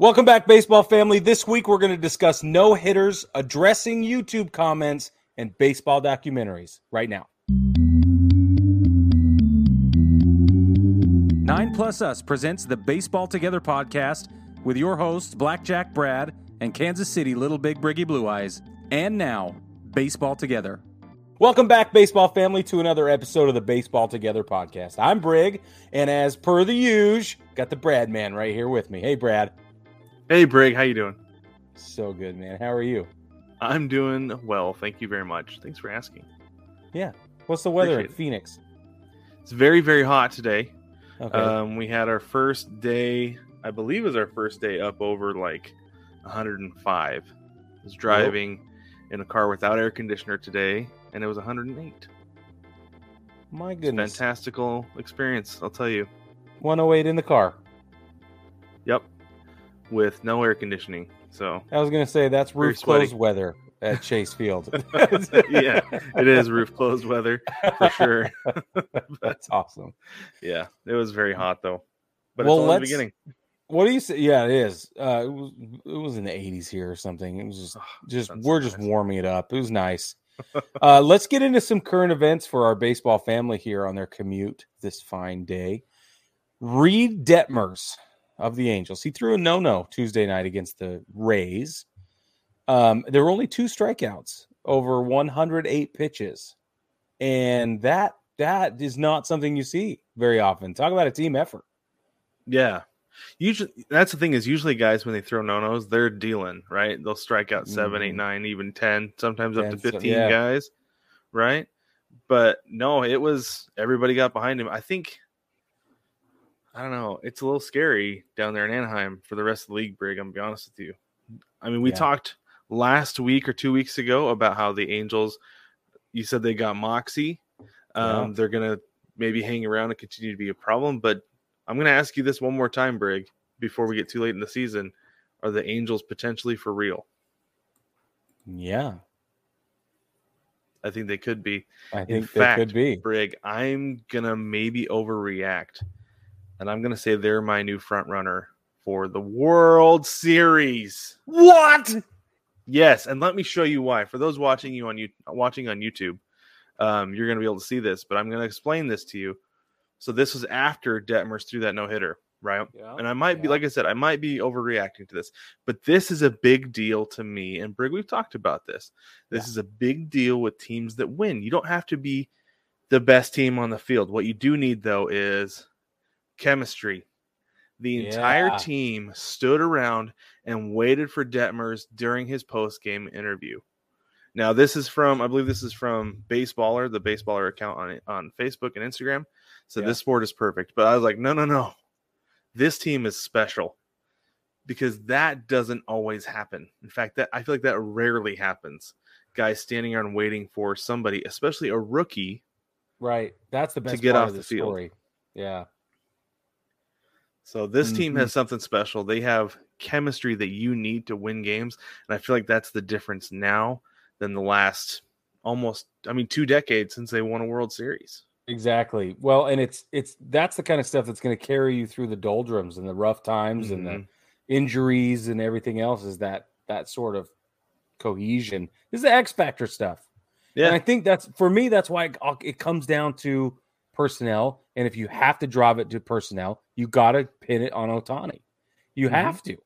Welcome back, baseball family. This week we're going to discuss no hitters, addressing YouTube comments, and baseball documentaries right now. Nine Plus Us presents the Baseball Together podcast with your hosts, Blackjack Brad and Kansas City Little Big Briggy Blue Eyes. And now, Baseball Together. Welcome back, baseball family, to another episode of the Baseball Together podcast. I'm Brig, and as per the usual, got the Brad man right here with me. Hey, Brad. Hey, Brig, how you doing? So good, man. How are you? I'm doing well. Thank you very much. Thanks for asking. Yeah. What's the weather Appreciate in it. Phoenix? It's very, very hot today. Okay. Um, we had our first day, I believe, it was our first day up over like 105. I was driving in a car without air conditioner today, and it was 108. My goodness. fantastical experience, I'll tell you. 108 in the car. Yep, with no air conditioning. So I was going to say that's roof closed weather at Chase Field. yeah, it is roof closed weather for sure. That's awesome. Yeah, it was very hot though. But Well, it's only the beginning. What do you say? Yeah, it is. Uh, it was it was in the 80s here or something. It was just Oh, just we're just warming it up. It was nice. uh, let's get into some current events for our baseball family here on their commute this fine day. Reid Detmers of the Angels. He threw a no-no Tuesday night against the Rays. Um, there were only two strikeouts over 108 pitches, and that that is not something you see very often. Talk about a team effort. Yeah. Usually that's the thing is usually guys when they throw no nos, they're dealing, right? They'll strike out seven, eight, Mhm. nine, even ten, sometimes up to 10, so- fifteen yeah. guys. Right? But no, it was everybody got behind him. I think I don't know. It's a little scary down there in Anaheim for the rest of the league, Brig. I'm gonna be honest with you. I mean, we Yeah. talked last week or two weeks ago about how the Angels you said they got Moxie. Um, Yeah. they're gonna maybe hang around and continue to be a problem, but I'm going to ask you this one more time, Brig, before we get too late in the season. Are the Angels potentially for real? Yeah, I think they could be. I In think they fact, could be. Brig, I'm going to maybe overreact. And I'm going to say they're my new front runner for the World Series. What? Yes, and let me show you why. For those watching you on you watching on YouTube, um, you're going to be able to see this, but I'm going to explain this to you. So this was after Detmers threw that no hitter, right? Yeah. and I might be like I said, I might be overreacting to this, but this is a big deal to me. And Brig, we've talked about this. This Yeah. is a big deal with teams that win. You don't have to be the best team on the field. What you do need though is chemistry. The entire Yeah. team stood around and waited for Detmers during his post game interview. Now, this is from, I believe this is from Baseballer, the Baseballer account on on Facebook and Instagram. So Yeah. this sport is perfect. But I was like, no, no, no. This team is special because that doesn't always happen. In fact, that I feel like that rarely happens. Guys standing around waiting for somebody, especially a rookie. Right. That's the best to get part off of the the field. story. Yeah. So this team Mhm. has something special. They have chemistry that you need to win games, and I feel like that's the difference now than the last almost I mean 2 decades since they won a World Series. Exactly. Well, and it's it's that's the kind of stuff that's going to carry you through the doldrums and the rough times and the Mhm. injuries and everything else is that that sort of cohesion. This is the X factor stuff. Yeah. And I think that's for me that's why it, it comes down to personnel and if you have to drive it to personnel, you got to pin it on Ohtani. You Mhm. have to.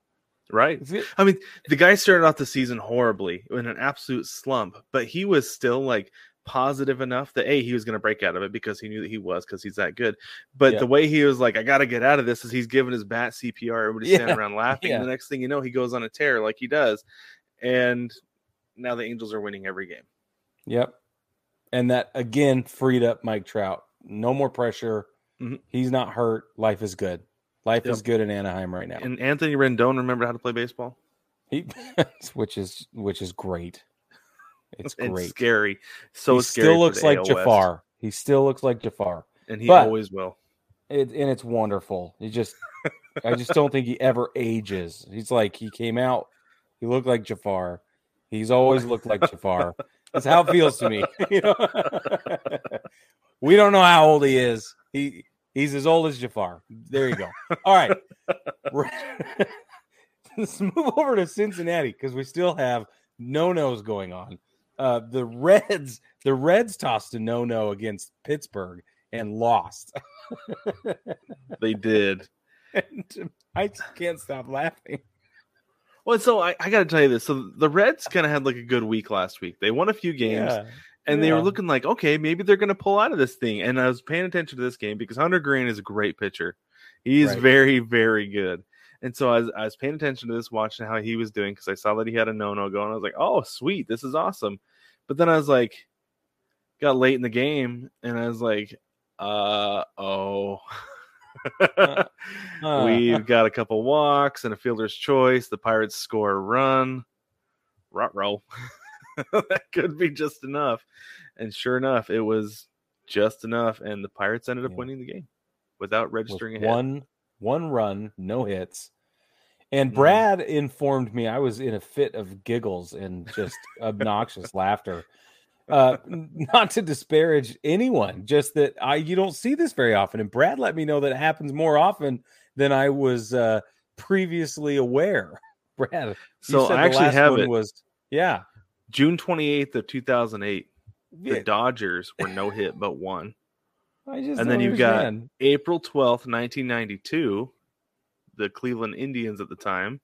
Right? I mean, the guy started off the season horribly in an absolute slump, but he was still like positive enough that a he was going to break out of it because he knew that he was because he's that good. But Yeah. the way he was like, I got to get out of this, is he's giving his bat CPR. Everybody's Yeah, standing around laughing. yeah. And the next thing you know, he goes on a tear like he does, and now the Angels are winning every game. Yep. And that again freed up Mike Trout. No more pressure. Mhm. He's not hurt. Life is good. Life Yep. is good in Anaheim right now. And Anthony Rendon remembered how to play baseball. He, which is which is great. It's It's great. scary, so he scary. still looks like. Jafar. He still looks like Jafar. and he But- always will. It, and it's wonderful. He just, I just don't think he ever ages. He's like he came out. He looked like Jafar. He's always looked like Jafar. That's how it feels to me. You know, we don't know how old he is. He he's as old as Jafar. There you go. All right. let's move over to Cincinnati because we still have no nos going on. Uh, the Reds, the Reds tossed a no no against Pittsburgh and lost. they did. and I can't stop laughing. Well, so I, I got to tell you this. So the Reds kind of had like a good week last week. They won a few games. Yeah. And they were looking like, okay, maybe they're going to pull out of this thing. And I was paying attention to this game because Hunter Greene is a great pitcher. He's Right. very, very good. And so I was, I was paying attention to this, watching how he was doing because I saw that he had a no no going. I was like, oh, sweet, this is awesome. But then I was like, got late in the game, and I was like, uh oh. Uh. We've got a couple walks and a fielder's choice. The Pirates score a run. Rut roll. that could be just enough. And sure enough, it was just enough. And the Pirates ended up Yeah. winning the game without with registering a hit. one one run, no hits. And Mhm. Brad informed me I was in a fit of giggles and just obnoxious laughter. Uh, not to disparage anyone, just that I you don't see this very often. And Brad let me know that it happens more often than I was uh, previously aware. Brad, So I actually have it. Was yeah, June 28th of 2008. The Dodgers were no hit but one. I just and then you've got- April 12th, 1992, the Cleveland Indians at the time.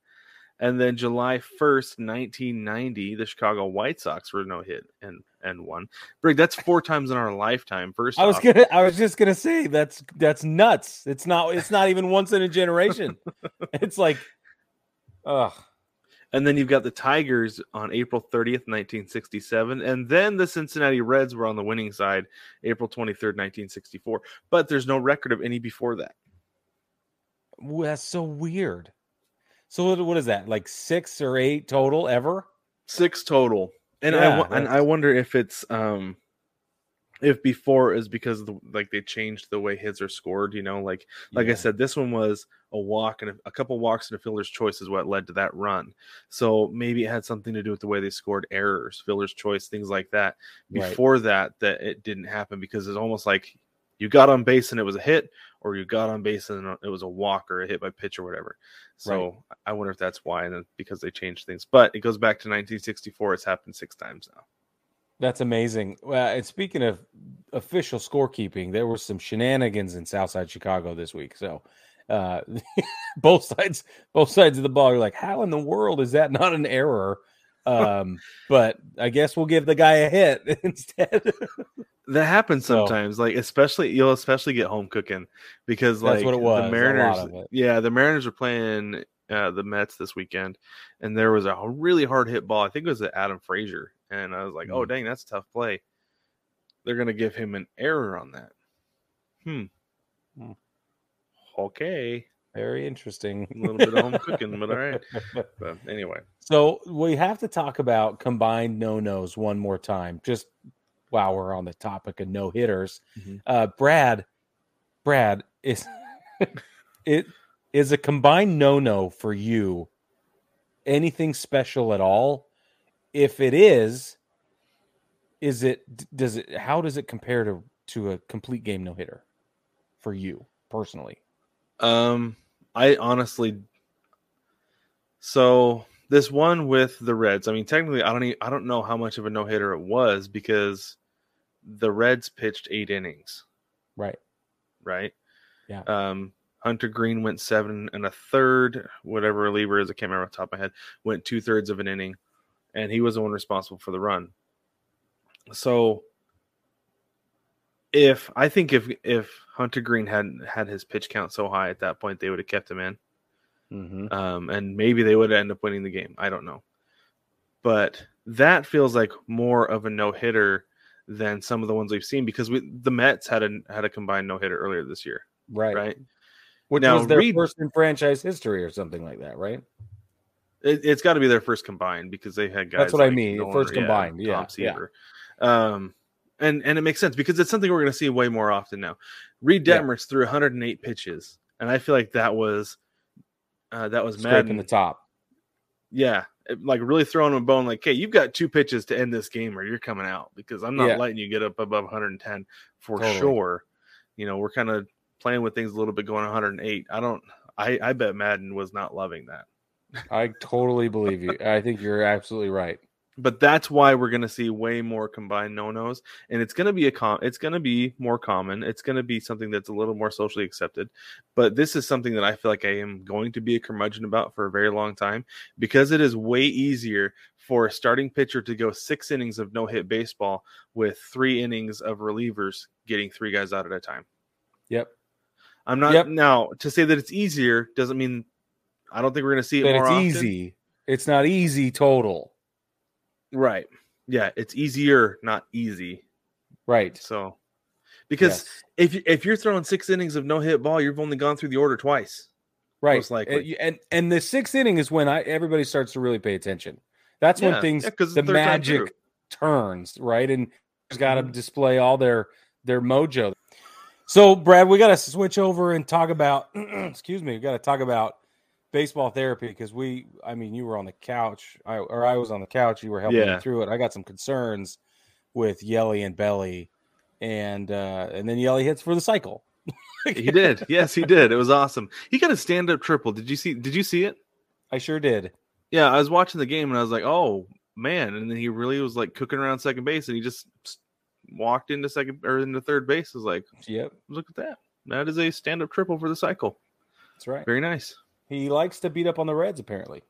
And then July 1st, 1990, the Chicago White Sox were no hit and and one. Brig, that's four times in our lifetime. First I was off. gonna I was just gonna say that's that's nuts. It's not it's not even once in a generation. it's like ugh. And then you've got the Tigers on April 30th, 1967. And then the Cincinnati Reds were on the winning side, April 23rd, 1964. But there's no record of any before that. Ooh, That's so weird. So what, what is that? Like six or eight total ever? Six total. And I Yeah, wo- and I wonder if it's um if before is because of the, like they changed the way hits are scored, you know, like like I said, this one was a walk and a, a couple walks and a fielder's choice is what led to that run. So maybe it had something to do with the way they scored errors, fielder's choice, things like that. Right. Before that, that it didn't happen because it's almost like you got on base and it was a hit, or you got on base and it was a walk or a hit by pitch or whatever. So I wonder if that's why, and then because they changed things. But it goes back to 1964. It's happened six times now. That's amazing. Well, and speaking of official scorekeeping, there were some shenanigans in Southside Chicago this week. So uh both sides both sides of the ball are like, how in the world is that not an error? Um, but I guess we'll give the guy a hit instead. That happens So- sometimes, like especially you'll especially get home cooking because That's like what it was, the Mariners, yeah, the Mariners are playing uh, the Mets this weekend, and there was a really hard hit ball. I think it was at Adam Frazier, and I was like, oh Mm. dang, that's a tough play. They're gonna give him an error on that. Hmm. Hmm. Okay, Very interesting. a little bit of home cooking, but all right. But anyway, So we have to talk about combined no nos one more time. Just while we're on the topic of no hitters, Mhm. uh, Brad, Brad is it is a combined no no for you. Anything special at all? If it is, is it does it how does it compare to to a complete game no hitter for you personally? Um, I honestly, so this one with the Reds. I mean, technically, I don't. Even, I don't know how much of a no hitter it was because the Reds pitched eight innings, Right. right? Yeah. Um, Hunter Greene went seven and a third. Whatever reliever is, I can't remember off the top of my head. Went two thirds of an inning, and he was the one responsible for the run. So if I think if if Hunter Greene hadn't had his pitch count so high at that point, they would have kept him in, Mm-hmm. um, and maybe they would end up winning the game. I don't know, but that feels like more of a no hitter than some of the ones we've seen because we, the Mets had a had a combined no hitter earlier this year, Right. right? Which Now, was their Reid- first in franchise history or something like that, right? It, it's got to be their first combined because they had guys. That's what I mean, Nolan- first combined, yeah, Tom yeah. Um, and and it makes sense because it's something we're going to see way more often now. Reid Yeah. Threw 108 pitches, and I feel like that was uh, that was Scraping Maddon. the top. yeah, it- like really throwing him a bone. Like, hey, you've got two pitches to end this game, or you're coming out because I'm not Yeah. letting you get up above 110 for Totally. sure. You know, we're kind of playing with things a little bit going 108. I don't. I I bet Maddon was not loving that. I totally believe you. I think you're absolutely right. But that's why we're going to see way more combined no-nos, and it's going to be a com. It's going to be more common. It's going to be something that's a little more socially accepted. But this is something that I feel like I am going to be a curmudgeon about for a very long time because it is way easier for a starting pitcher to go six innings of no-hit baseball with three innings of relievers getting three guys out at a time. Yep. I'm not Yep. now to say that it's easier doesn't mean I don't think we're going to see it more it's often. easy. It's not easy total. Right. Yeah, it's easier, not easy. Right. So because Yes. if you- if you're throwing six innings of no hit ball, you've only gone through the order twice. right. most likely. And, and and the sixth inning is when I everybody starts to really pay attention. That's Yeah, when things yeah, the magic turns, right? And has got to display all their their mojo. So, Brad, we got to switch over and talk about. excuse me, we got to talk about baseball therapy because we. I mean, you were on the couch, I, or I was on the couch. You were helping Yeah. me through it. I got some concerns with Yelly and Belly, and uh and then Yelly hits for the cycle. He did. yes, he did. It was awesome. He got a stand up triple. Did you see did you see it? I sure did. Yeah, I was watching the game and I was like, "Oh, man." And then he really was like cooking around second base and he just walked into second or into third base. is like, Yep, "Look at that. That is a stand up triple for the cycle. that's right. Very nice." He likes to beat up on the Reds, apparently.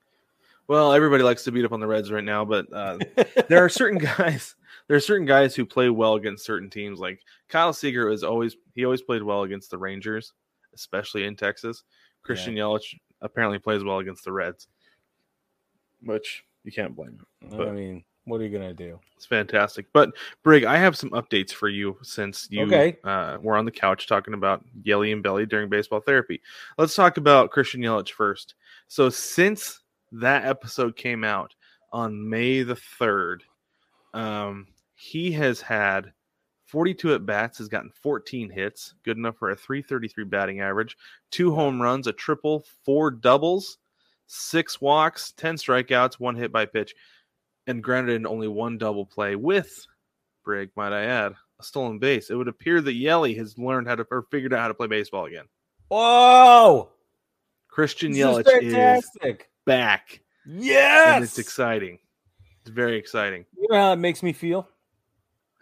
Well, everybody likes to beat up on the Reds right now, but uh, there are certain guys. There are certain guys who play well against certain teams. Like Kyle Seager is always he always played well against the Rangers, especially in Texas. Christian Yelich apparently plays well against the Reds, which you can't blame him. But. I mean, what are you gonna do? it's fantastic. But Brig, I have some updates for you since you Okay. uh, were on the couch talking about Yelly and Belly during baseball therapy. Let's talk about Christian Yelich first. So since that episode came out on May the third, um, he has had 42 at bats, has gotten 14 hits, good enough for a 333 batting average, two home runs, a triple, four doubles, six walks, 10 strikeouts, one hit by pitch, and grounded in only one double play with Brig, might I add, a stolen base. It would appear that Yelly has learned how to or figured out how to play baseball again. Whoa! Christian This is Yelich is fantastic. back, Yes, and it's exciting. It's very exciting. You know how it makes me feel?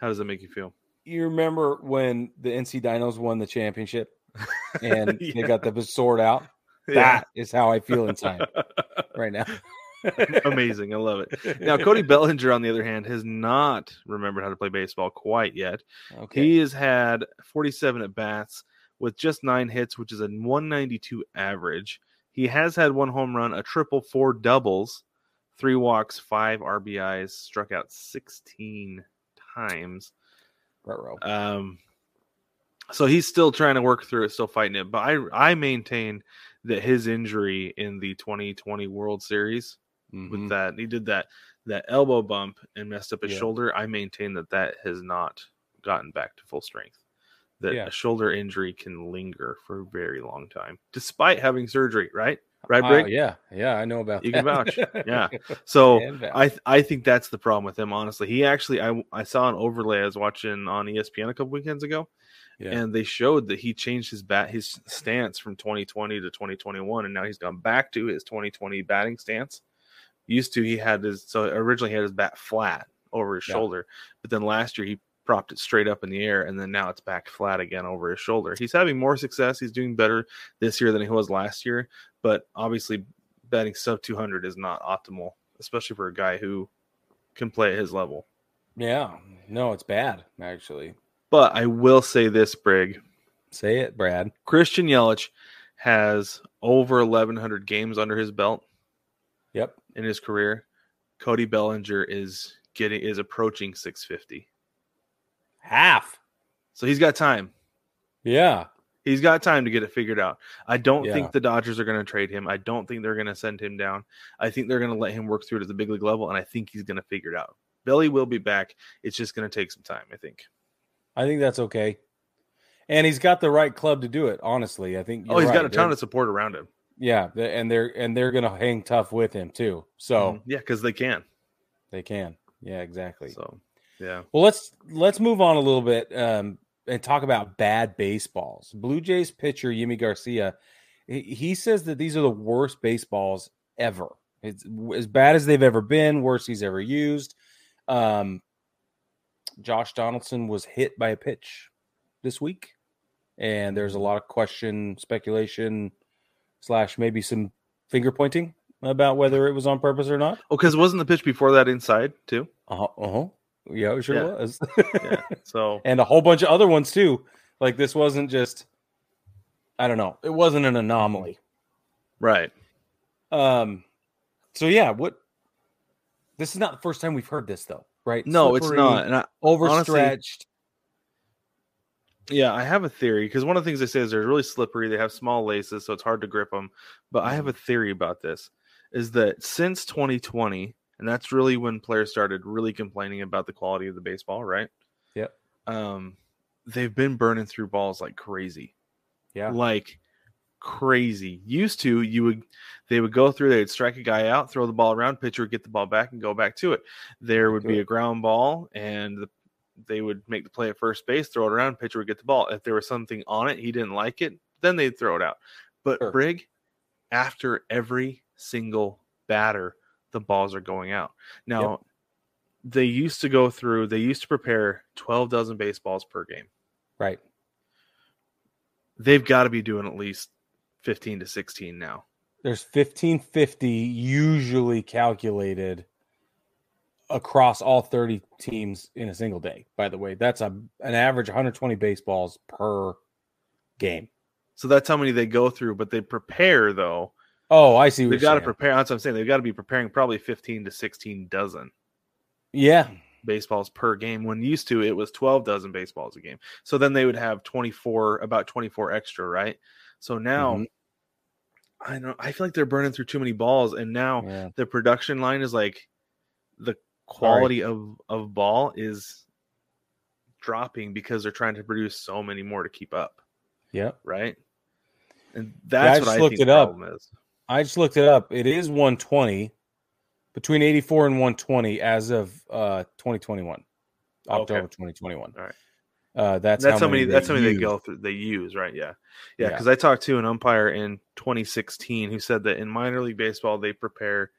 How does it make you feel? You remember when the NC Dinos won the championship and Yeah. they got the sword out? That is how I feel inside right now. Amazing. I love it. Now, Cody Bellinger, on the other hand, has not remembered how to play baseball quite yet. Okay. He has had 47 at bats with just nine hits, which is a 192 average. He has had one home run, a triple, four doubles, three walks, five RBIs, struck out 16 times. Um, so he's still trying to work through it, still fighting it. But I, I maintain that his injury in the 2020 World Series Mhm. with that he did that that elbow bump and messed up his Yeah. shoulder. I maintain that that has not gotten back to full strength. That Yeah. a shoulder injury can linger for a very long time, despite having surgery. Right, right, Uh, yeah, yeah, I know about You that. can vouch. Yeah. So. I th- I think that's the problem with him. Honestly, he actually I I saw an overlay I was watching on ESPN a couple weekends ago, yeah. and they showed that he changed his bat his stance from 2020 to 2021, and now he's gone back to his 2020 batting stance. Used to he had his so originally he had his bat flat over his Yeah. shoulder, but then last year he propped it straight up in the air, and then now it's back flat again over his shoulder. He's having more success. He's doing better this year than he was last year, but obviously batting sub 200 is not optimal, especially for a guy who can play at his level. yeah. No, it's bad, actually. But I will say this, Brig. Say it, Brad. Christian Yelich has over 1,100 games under his belt Yep. In his career. Cody Bellinger is getting is approaching 650, Half. so he's got time. Yeah. He's got time to get it figured out. I don't Yeah. think the Dodgers are going to trade him. I don't think they're going to send him down. I think they're going to let him work through it at the big league level, and I think he's going to figure it out. Belly will be back. It's just going to take some time. I think. I think that's okay. And he's got the right club to do it, honestly. I think oh, he's you're got a ton They're- of support around him. Yeah, and they're and they're gonna hang tough with him too. So Mhm. yeah, because they can. they can. Yeah, exactly. So yeah. Well, let's let's move on a little bit um, and talk about bad baseballs. Blue Jays pitcher Yimi Garcia, he, he says that these are the worst baseballs ever. It's as bad as they've ever been, worst he's ever used. Um, Josh Donaldson was hit by a pitch this week, and there's a lot of question, speculation, slash maybe some finger pointing about whether it was on purpose or not. Oh, because wasn't the pitch before that inside too? Uh huh. Yeah, it sure Yeah. was. Yeah. So and a whole bunch of other ones too. Like this wasn't just, I don't know, it wasn't an anomaly. right. Um, so yeah, what? This is not the first time we've heard this though, right? No, it's not. And I, overstretched. Yeah, I have a theory because one of the things they say is they're really slippery. They have small laces, so it's hard to grip them. But I have Mm-hmm. a theory about this: is that since 2020, and that's really when players started really complaining about the quality of the baseball, right? Yep. Um, they've been burning through balls like crazy. yeah, like crazy. Used to, you would they would go through, they'd strike a guy out, throw the ball around, pitcher would get the ball back and go back to it. There would be a ground ball, and the, they would make the play at first base, throw it around, pitcher would get the ball. If there was something on it, he didn't like it, then they'd throw it out. But Sure. Brig, after every single batter, the balls are going out. Now, they used to go through, they used to prepare 12 dozen baseballs per game right. they've got to be doing at least 15 to 16 now. There's 1550 usually calculated across all 30 teams in a single day. By the way, that's a an average 120 baseballs per game. So that's how many they go through, but they prepare though. Oh, I see. They've got to prepare. That's what I'm saying. They've got to be preparing probably 15 to 16 dozen Yeah, baseballs per game. When used to, it was 12 dozen baseballs a game. So then they would have 24, about 24 extra, right? So now, Mhm. I don't. I feel like they're burning through too many balls, and now yeah, the production line is like the quality of of ball is dropping because they're trying to produce so many more to keep up. yeah. right? And I that's just what I looked think it up. is. I just looked it up. It is 120 between 84 and 120 as of uh 2021, October 2021. All right. Uh, that's That's, how many. they That's how many they go through. They use right. Yeah, yeah. Yeah. Because I talked to an umpire in 2016 who said that in minor league baseball they prepare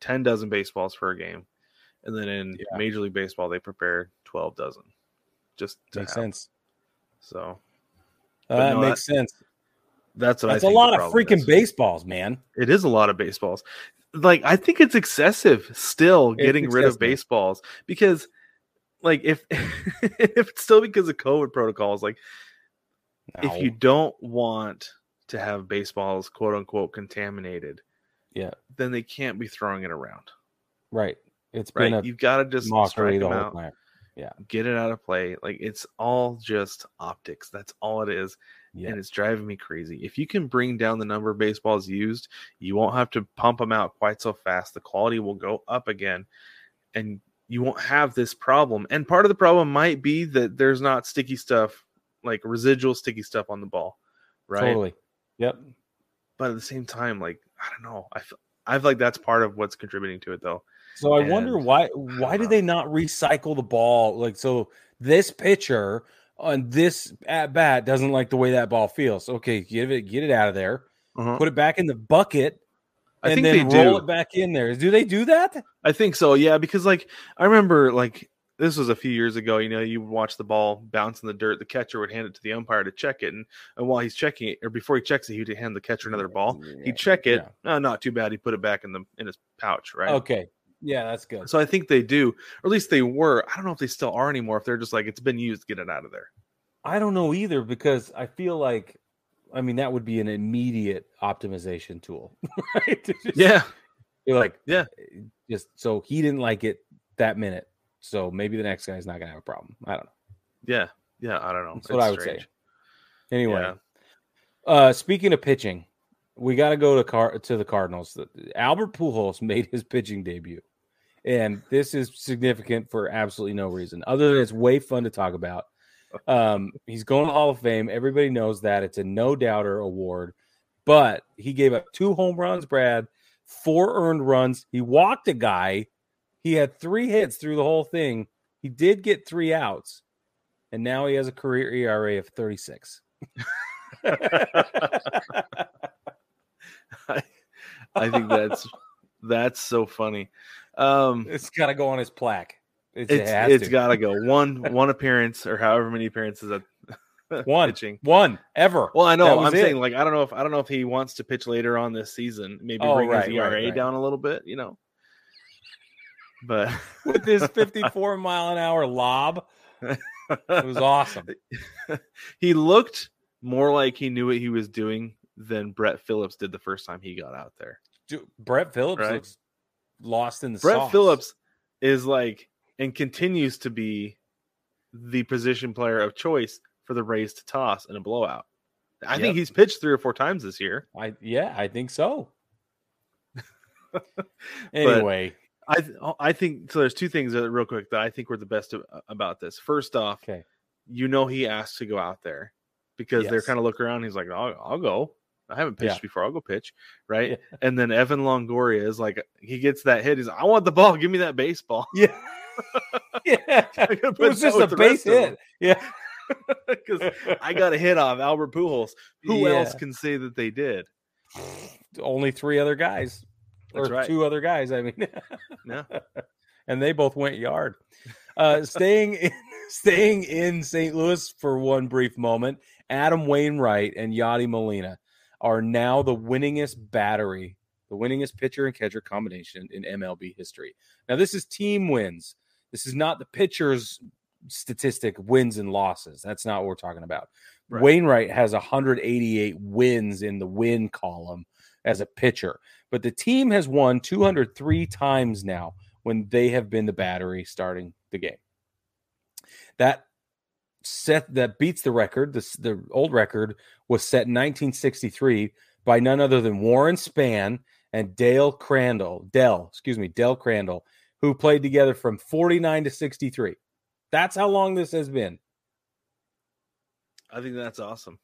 10 dozen baseballs for a game, and then in Yeah. major league baseball they prepare 12 dozen. Just Makes have. sense. So Uh, that no, makes sense. that's what I That's a lot of freaking is. baseballs, man. It is a lot of baseballs. Like I think it's excessive still It's getting rid of baseballs because like if if it's still because of COVID protocols, like if you don't want to have baseballs quote unquote contaminated, Yeah. then they can't be throwing it around. right, it's Right. been a You've got to just mockery the them whole time. get it out of play. Like it's all just optics. That's all it is. Yeah, and it's driving me crazy. If you can bring down the number of baseballs used, you won't have to pump them out quite so fast. The quality will go up again, and you won't have this problem. And part of the problem might be that there's not sticky stuff, like residual sticky stuff on the ball, right? totally. Yep. But at the same time, like I don't know, I feel, I feel like that's part of what's contributing to it, though. So I wonder why why do they not recycle the ball? Like so this pitcher on this at bat doesn't like the way that ball feels. Okay, give it get it out of there. Uh-huh. Put it back in the bucket I and think they roll do. it back in there. Do they do that? I think so, yeah, because like I remember like this was a few years ago, you know, you would watch the ball bounce in the dirt, the catcher would hand it to the umpire to check it, and, and while he's checking it, or before he checks it, he'd hand the catcher another ball. He'd check it. Yeah. No, not too bad. He'd put it back in the in his pouch, right? Okay. Yeah, that's good. So I think they do, or at least they were. I don't know if they still are anymore. If they're just like it's been used, get it out of there. I don't know either because I feel like I mean that would be an immediate optimization tool, right? To just Yeah, be like yeah. just so he didn't like it that minute. So maybe the next guy's not gonna have a problem. I don't know. yeah, yeah. I don't know. That's what I would say. Anyway, Yeah. uh speaking of pitching, we got to go to car to the Cardinals. Albert Pujols made his pitching debut, and this is significant for absolutely no reason other than it's way fun to talk about. Um, he's going to Hall of Fame. Everybody knows that it's a no doubter award, but he gave up two home runs, Brad, four earned runs. He walked a guy. He had three hits through the whole thing. He did get three outs, and now he has a career ERA of 36. I, I think that's that's so funny. Um, it's got to go on his plaque. It's it's, it's got to go one one appearance or however many appearances that one pitching one ever. Well, I know. I'm it. saying like I don't know if I don't know if he wants to pitch later on this season. Maybe oh, bring right, his ERA right, right. down a little bit. You know, but with his 54 mile an hour lob, it was awesome. he looked more like he knew what he was doing than Brett Phillips did the first time he got out there. Dude, Brett Phillips looks lost in the Brett sauce. Phillips is like and continues to be the position player of choice for the Rays to toss in a blowout. I yep. think he's pitched three or four times this year. I yeah, I think so. anyway, I oh, I think so. There's two things that real quick that I think were the best about this. First off, okay, you know he asked to go out there because yes. they're kind of look around. He's like, I'll, I'll go. I haven't pitched yeah. before. I'll go pitch, right? Yeah. And then Evan Longoria is like, he gets that hit. He's like, I want the ball. Give me that baseball. Yeah, yeah. it was just a base hit. Yeah, because I got a hit off Albert Pujols. Who yeah. else can say that they did? Only three other guys, That's or right. two other guys. I mean, yeah, and they both went yard. Uh, staying in, staying in St. Louis for one brief moment, Adam Wainwright and Yadi Molina are now the winningest battery, the winningest pitcher and catcher combination in MLB history. Now, this is team wins. This is not the pitcher's statistic wins and losses. That's not what we're talking about. Right. Wainwright has 188 wins in the win column as a pitcher, but the team has won 203 times now when they have been the battery starting the game. That set that beats the record. The, the old record was set in 1963 by none other than Warren Spahn and Dale Crandall. Del, excuse me, Del Crandall, who played together from 49 to 63. That's how long this has been. I think that's awesome.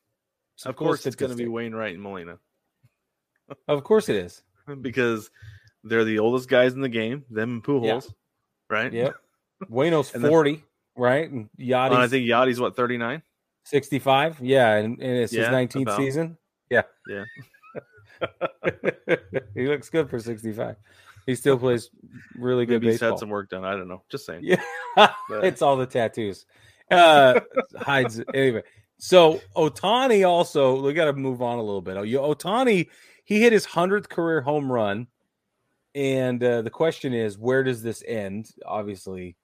of course, it's going to be Wainwright and Molina. of course, it is because they're the oldest guys in the game. Them and Pujols, yeah. right? Yep. Wayno's forty, right? And Yadi. I think Yadi's what thirty nine. 65 yeah and, and it's yeah, his 19th about. season yeah yeah he looks good for 65 he still plays really good Maybe baseball. He's had some work done. I don't know. Just saying. Yeah, it's all the tattoos. Uh, hides anyway. So Ohtani also. We got to move on a little bit. Ohtani, he hit his hundredth career home run, and uh, the question is, where does this end? Obviously,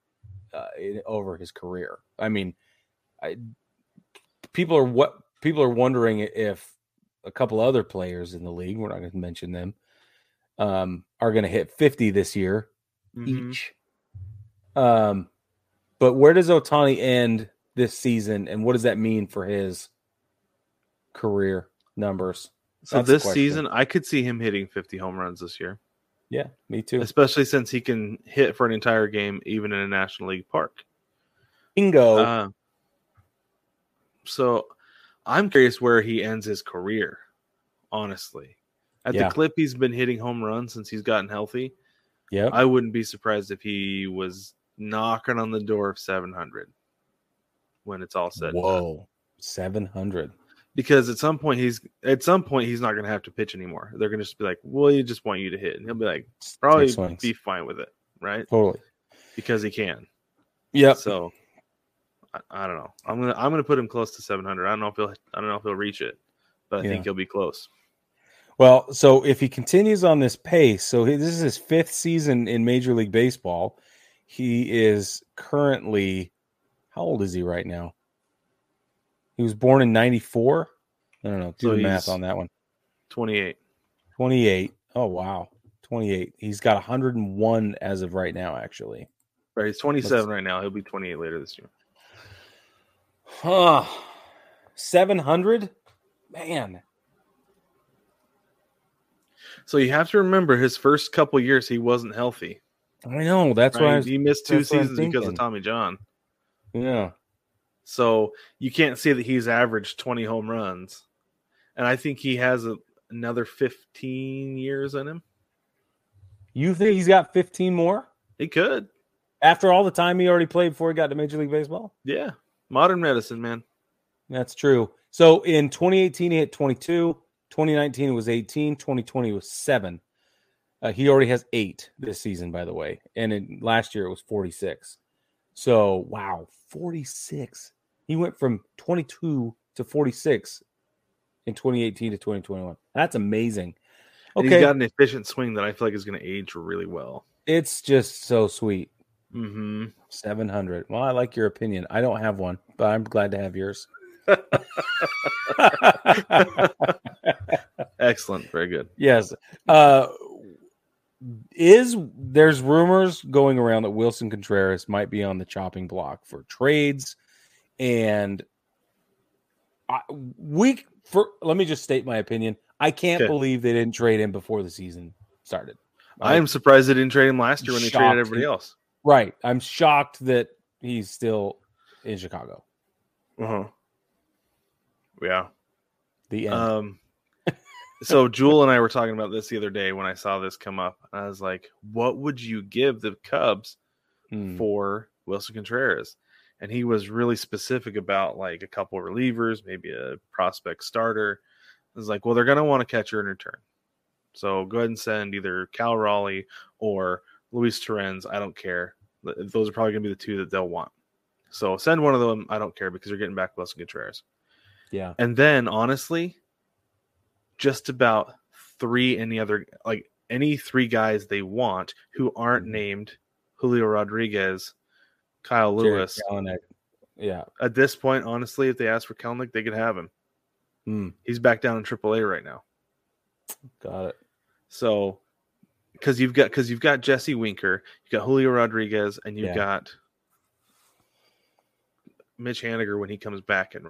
uh, in, over his career. I mean, I, people are what people are wondering if a couple other players in the league. We're not going to mention them um, are going to hit 50 this year mm-hmm. each. Um, but where does Ohtani end this season, and what does that mean for his career numbers? So That's this season, I could see him hitting 50 home runs this year. Yeah, me too. Especially since he can hit for an entire game, even in a National League park. Bingo. Uh, so I'm curious where he ends his career, honestly. At yeah. the clip he's been hitting home runs since he's gotten healthy. Yeah. I wouldn't be surprised if he was knocking on the door of 700 when it's all said. Whoa. 700. Because at some point he's at some point he's not going to have to pitch anymore. They're going to just be like, "Well, he just want you to hit." And he'll be like, "Probably be fine with it." Right? Totally. Because he can. Yeah. So I, I, don't know. I'm going to I'm to put him close to 700. I don't know if he'll I don't know if he'll reach it, but I yeah. think he'll be close. Well, so if he continues on this pace, so this is his fifth season in Major League Baseball. He is currently, how old is he right now? He was born in 94. I don't know. Do so the math on that one. 28. 28. Oh, wow. 28. He's got 101 as of right now, actually. Right. He's 27 Let's... right now. He'll be 28 later this year. Huh. 700? Man, so you have to remember his first couple years he wasn't healthy. I know. That's right? why he missed two seasons because of Tommy John. Yeah. So you can't say that he's averaged 20 home runs. And I think he has a, another 15 years in him. You think he's got 15 more? He could. After all the time he already played before he got to Major League Baseball? Yeah. Modern medicine, man. That's true. So in 2018, he hit 22. 2019 was 18, 2020 was 7. Uh, he already has eight this season, by the way, and in, last year it was 46. So wow, 46. He went from 22 to 46 in 2018 to 2021. That's amazing. And Okay, He's got an efficient swing that I feel like is going to age really well. it's just so sweet. Mm-hmm. 700. Well, I like your opinion. I don't have one, but I'm glad to have yours. Excellent. Very good. yes. Uh is there's rumors going around that Willson Contreras might be on the chopping block for trades and I, we for let me just state my opinion. I can't Okay. believe they didn't trade him before the season started. I am surprised they didn't trade him last year when they Shocked. traded everybody else. Right. I'm shocked that he's still in Chicago. Uh-huh. Yeah. The end. Um, so Jewel and I were talking about this the other day when I saw this come up. I was like, "What would you give the Cubs Hmm. for Willson Contreras?" And he was really specific about like a couple relievers, maybe a prospect starter. I was like, "Well, they're going to want a catcher in return, so go ahead and send either Cal Raleigh or Luis Torrens. I don't care. Those are probably going to be the two that they'll want. So send one of them. I don't care because you're getting back Willson Contreras." yeah. And then honestly, just about three any other like any three guys they want who aren't Mhm. named Julio Rodriguez, Kyle Jarred Lewis. Kelenic. Yeah. At this point, honestly, if they ask for Kelenic, they could have him. Hmm. He's back down in AAA right now. Got it. So because you've got because you've got Jesse Winker, you've got Julio Rodriguez, and you've Yeah. got Mitch Haniger when he comes back and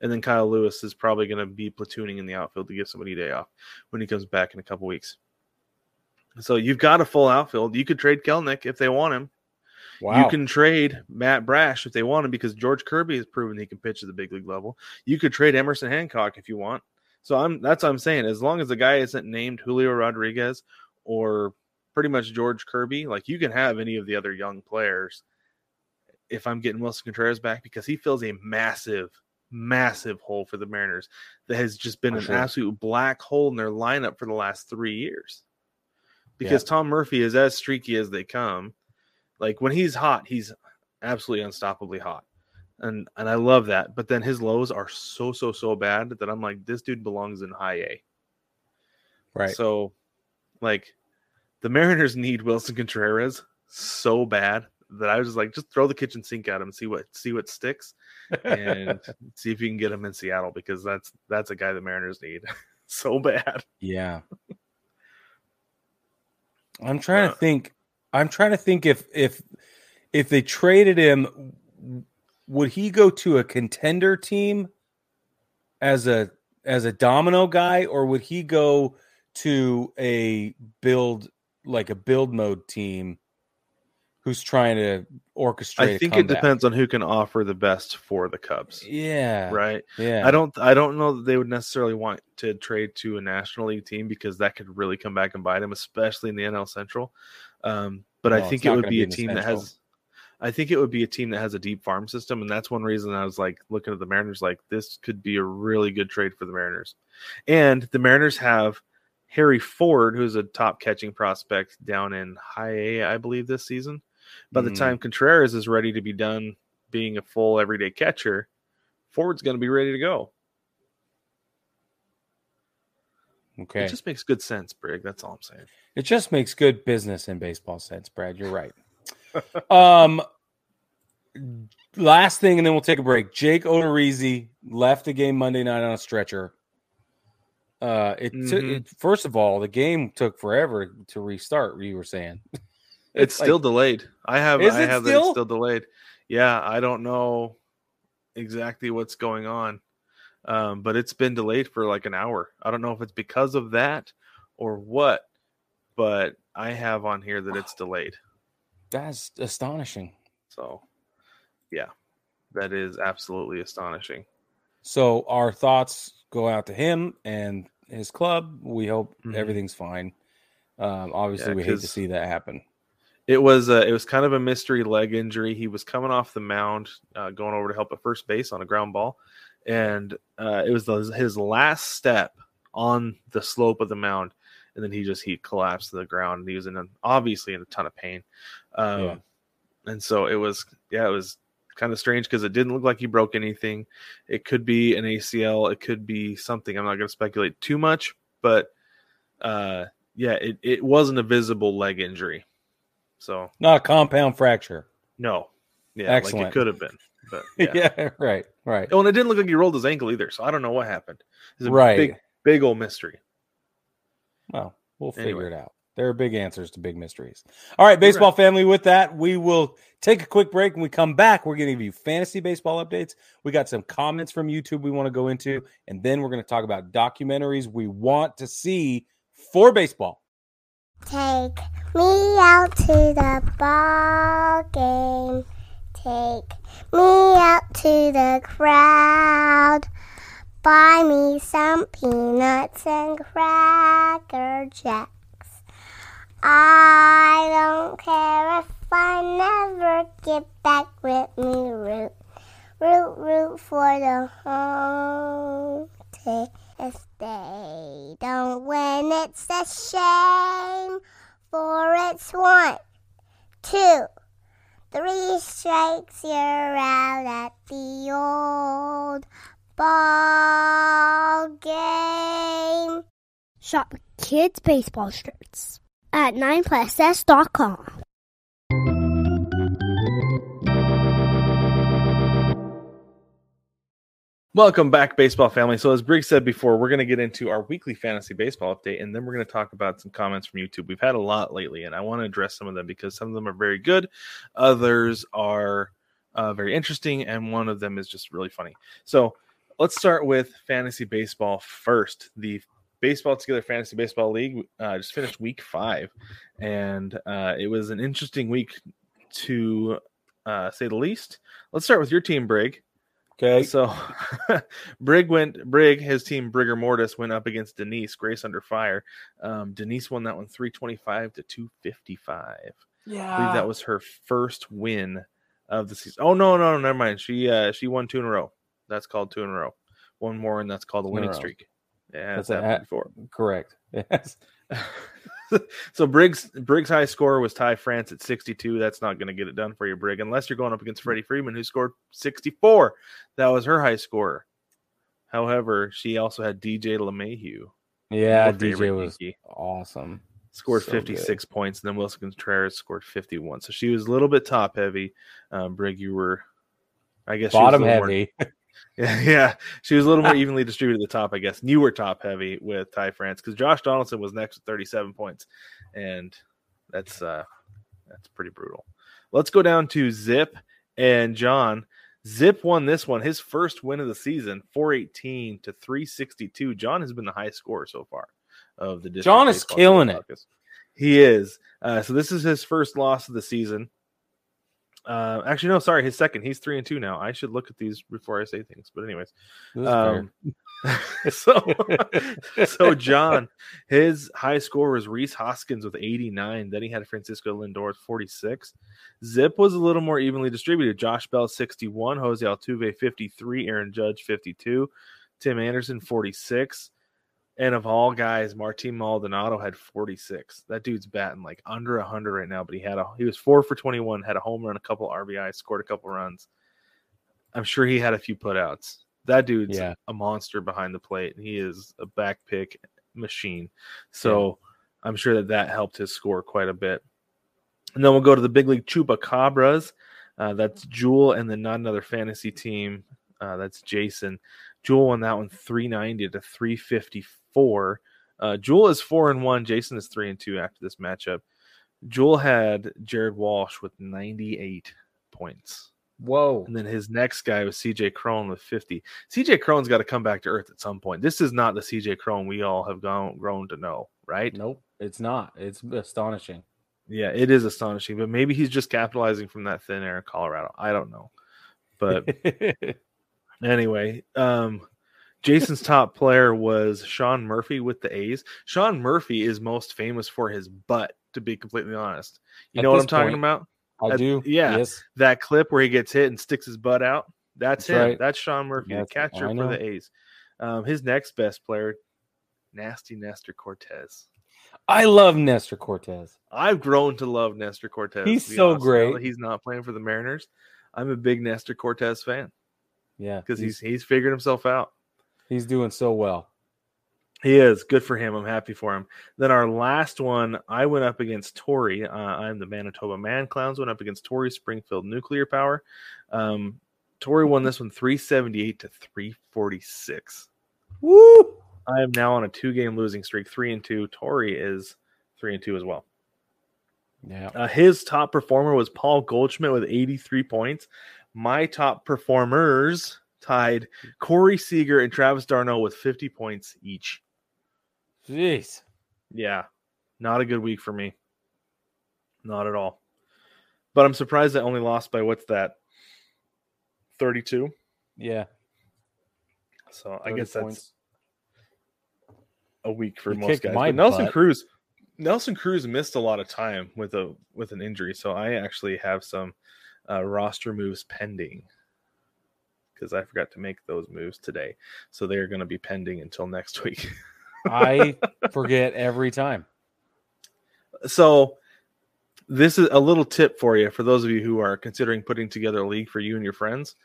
and then Kyle Lewis is probably going to be platooning in the outfield to give somebody a day off when he comes back in a couple weeks. So you've got a full outfield. You could trade Kelenic if they want him. Wow. You can trade Matt Brash if they want him because George Kirby has proven he can pitch at the big league level. You could trade Emerson Hancock if you want. So I'm that's what I'm saying. As long as the guy isn't named Julio Rodriguez or pretty much George Kirby, like you can have any of the other young players. If I'm getting Willson Contreras back because he fills a massive, massive hole for the Mariners that has just been For an sure. absolute black hole in their lineup for the last three years. Because Tom Murphy is as streaky as they come. Like when he's hot, he's absolutely unstoppably hot. And and I love that. But then his lows are so so so bad that I'm like, this dude belongs in high A. right. So like the Mariners need Willson Contreras so bad that I was just like, just throw the kitchen sink at him, see what see what sticks, and see if you can get him in Seattle because that's that's a guy the Mariners need so bad. yeah. I'm trying to think. I'm trying to think if if if they traded him, would he go to a contender team as a as a domino guy, or would he go to a build like a build mode team who's trying to orchestrate? I think it depends on who can offer the best for the Cubs. Yeah. Right. Yeah. I don't I don't know that they would necessarily want to trade to a National League team because that could really come back and bite them, especially in the NL Central. Um, but No, I think it would be be a team that has I think it would be a team that has a deep farm system, and that's one reason I was like looking at the Mariners like this could be a really good trade for the Mariners. And the Mariners have Harry Ford, who's a top catching prospect down in high A, I believe, this season. By the Mhm. time Contreras is ready to be done being a full everyday catcher, Ford's going to be ready to go. Okay. It just makes good sense, Brig. That's all I'm saying. It just makes good business in baseball sense, Brad. You're right. Um, last thing, and then we'll take a break. Jake Odorizzi left the game Monday night on a stretcher. Uh, it took. Mhm. It, first of all, the game took forever to restart. You were saying It's, like- still delayed. I have Is I it have that it's still? still delayed. Yeah, I don't know exactly what's going on. Um, but it's been delayed for like an hour. I don't know if it's because of that or what, but I have on here that it's delayed. That's astonishing. So, yeah, that is absolutely astonishing. So our thoughts go out to him and his club. We hope Mhm. everything's fine. Um, obviously, Yeah, we hate to see that happen. It was uh, it was kind of a mystery leg injury. He was coming off the mound, uh, going over to help at first base on a ground ball, and uh, it was the, his last step on the slope of the mound, and then he just he collapsed to the ground. And he was in a, obviously in a ton of pain. Um, Yeah. and so it was yeah, it was kind of strange because it didn't look like he broke anything. It could be an ACL, it could be something. I'm not going to speculate too much, but uh, yeah, it it wasn't a visible leg injury. So Not a compound fracture. no, yeah, like Excellent. it could have been, but Yeah, yeah. right, right. Oh, and it didn't look like he rolled his ankle either, so I don't know what happened. It's a Right. big, big old mystery. Well, we'll figure Anyway. it out. There are big answers to big mysteries. All right, baseball family, with that, we will take a quick break. When we come back, we're going to give you fantasy baseball updates. We got some comments from YouTube we want to go into, and then we're going to talk about documentaries we want to see for baseball. Take me out to the ball game. Take me out to the crowd. Buy me some peanuts and cracker jacks. I don't care if I never get back with me. Root, root, root for the home team. If they don't win, it's a shame. For it's one, two, three strikes, you're out at the old ball game. Shop kids' baseball shirts at 9plusS.com. Welcome back, baseball family. So, as Briggs said before, we're going to get into our weekly fantasy baseball update, and then we're going to talk about some comments from YouTube. We've had a lot lately, and I want to address some of them because some of them are very good, others are uh, very interesting, and one of them is just really funny. So, let's start with fantasy baseball first. The Baseball Together Fantasy Baseball League uh, just finished week five, and uh, it was an interesting week to uh, say the least. Let's start with your team, Brig. Okay. So Brig went Brig, his team Brigger Mortis went up against Denise, Grace under fire. Um, Denise won that one 325 to 255. Yeah. I believe that was her first win of the season. Oh no, no, no, never mind. She uh she won two in a row. That's called two in a row. One more and that's called a Two in a winning streak. Yeah, That's happened before. correct. Yes. so Briggs Briggs high score was Ty France at 62. That's not going to get it done for you, Brig, unless you're going up against Freddie Freeman, who scored 64. That was her high score. However, she also had DJ LeMahieu. Yeah, DJ was Yankee, awesome. scored so good. 56 points, and then Willson Contreras scored 51. So she was a little bit top heavy. Um, Brig, you were, I guess, she was Bottom little more- heavy. Yeah, yeah, she was a little more evenly distributed at the top, I guess. Were top heavy with Ty France because Josh Donaldson was next with 37 points, and that's uh that's pretty brutal. Let's go down to Zip and John. Zip won this one, his first win of the season, 418 to 362. John has been the highest scorer so far of the district John is killing it. He is. Uh, so this is his first loss of the season. Uh, actually, no, sorry, his second. He's three and two now. I should look at these before I say things. But anyways, This is fair. um, so so John, his high score was Rhys Hoskins with 89. Then he had Francisco Lindor with 46. Zip was a little more evenly distributed. Josh Bell 61, Jose Altuve 53, Aaron Judge 52, Tim Anderson 46. And of all guys, Martin Maldonado had 46. That dude's batting like under 100 right now, but he had a he was 4 for 21, had a home run, a couple RBI, scored a couple runs. I'm sure he had a few putouts. That dude's Yeah. a monster behind the plate. and He is a back pick machine. So I'm sure that that helped his score quite a bit. And then we'll go to the big league Chupacabras. Uh, that's Jewel and then not another fantasy team. Uh, that's Jason. Jewel won that one 390 to 354. Uh, Jewel is four and one. Jason is three and two after this matchup. Jewel had Jared Walsh with 98 points. Whoa. And then his next guy was CJ Cron with 50. CJ Cron's got to come back to earth at some point. This is not the CJ Cron we all have gone, grown to know, right? Nope, it's not. It's astonishing. Yeah, it is astonishing, but maybe he's just capitalizing from that thin air in Colorado. I don't know. But anyway, um, Jason's top player was Sean Murphy with the A's. Sean Murphy is most famous for his butt, to be completely honest. You At know what I'm talking point, about? I At- do. yeah. Yes. That clip where he gets hit and sticks his butt out. That's, That's him. right. That's Sean Murphy, That's- the catcher for the A's. Um, his next best player, Nasty Nestor Cortes. I love Nestor Cortes. I've grown to love Nestor Cortes. He's so honest. Great. He's not playing for the Mariners. I'm a big Nestor Cortes fan Yeah, because he's he's figured himself out. He's doing so well. He is good for him. I'm happy for him. Then our last one, I went up against Tory. Uh, I'm the Manitoba Man Clowns. Went up against Tory Springfield Nuclear Power. Um, Tory won this one 378 to 346. Woo! I am now on a two game losing streak, three and two. Tory is three and two as well. Yeah, Uh, his top performer was Paul Goldschmidt with 83 points. My top performers tied Corey Seager and Travis d'Arnaud with 50 points each. jeez. Yeah, not a good week for me. Not at all. But I'm surprised I only lost by what's that? 32. Yeah, So I 30 guess that's points. a week for You most guys. But Nelson butt. Cruz, Nelson Cruz missed a lot of time with a with an injury, so I actually have some uh, roster moves pending because I forgot to make those moves today, so they are going to be pending until next week. I forget every time. so this is a little tip for you for those of you who are considering putting together a league for you and your friends.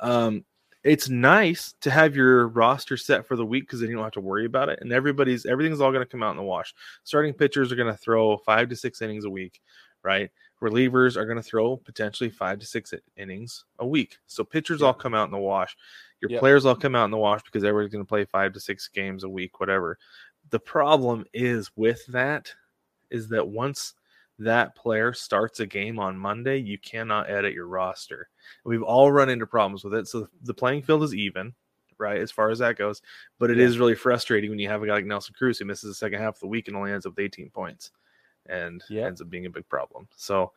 Um, it's nice to have your roster set for the week because then you don't have to worry about it. And everybody's everything's all going to come out in the wash. Starting pitchers are going to throw five to six innings a week, right? Relievers are going to throw potentially five to six innings a week. So pitchers Yeah. all come out in the wash. Your Yep. players all come out in the wash because everybody's going to play five to six games a week, whatever. The problem is with that is that once that player starts a game on Monday, you cannot edit your roster. We've all run into problems with it. So the playing field is even, right, as far as that goes. But it is Yeah. really frustrating when you have a guy like Nelson Cruz who misses the second half of the week and only ends up with 18 points and Yep. ends up being a big problem. So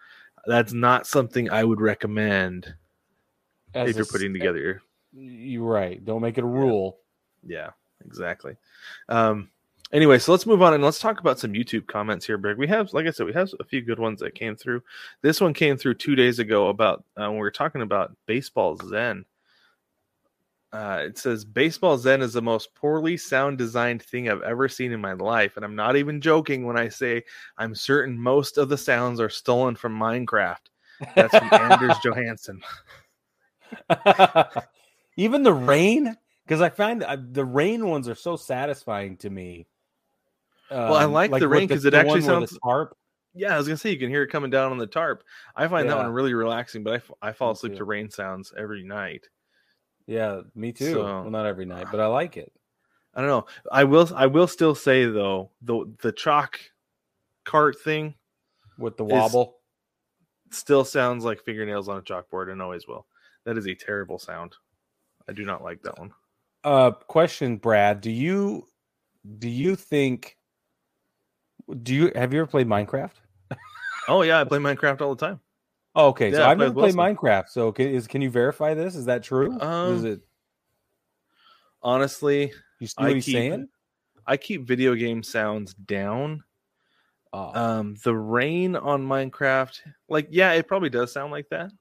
that's not something I would recommend As if a you're putting together You're right. Don't make it a rule. Yeah, exactly. Um, anyway, so let's move on and let's talk about some YouTube comments here, Brig. We have, like I said, we have a few good ones that came through. This one came through two days ago about uh, when we were talking about baseball Zen. Uh, it says baseball Zen is the most poorly sound designed thing I've ever seen in my life, and I'm not even joking when I say I'm certain most of the sounds are stolen from Minecraft. That's from Anders Johansson. Even the rain, because I find uh, the rain ones are so satisfying to me. Well, I Um, like the rain because it actually one where the sounds- tarp. Yeah, I was gonna say you can hear it coming down on the tarp. I find that one really relaxing, but I, f- I fall asleep to rain sounds every night. Yeah, me too. So- well, not every night, but I like it. I don't know. I will I will still say though the the chalk cart thing With the wobble. still sounds like fingernails on a chalkboard and always will. That is a terrible sound. I do not like that one. Uh, question, Brad. Do you do you think? Do you have you ever played Minecraft? Oh yeah, I play Minecraft all the time. Oh, okay, so Yeah, I I've never played Minecraft. So can, is can you verify this? Is that true? Um, is it? Honestly, You see I what he's keep- saying? I keep video game sounds down. Oh, Um, the rain on Minecraft, like, yeah, it probably does sound like that.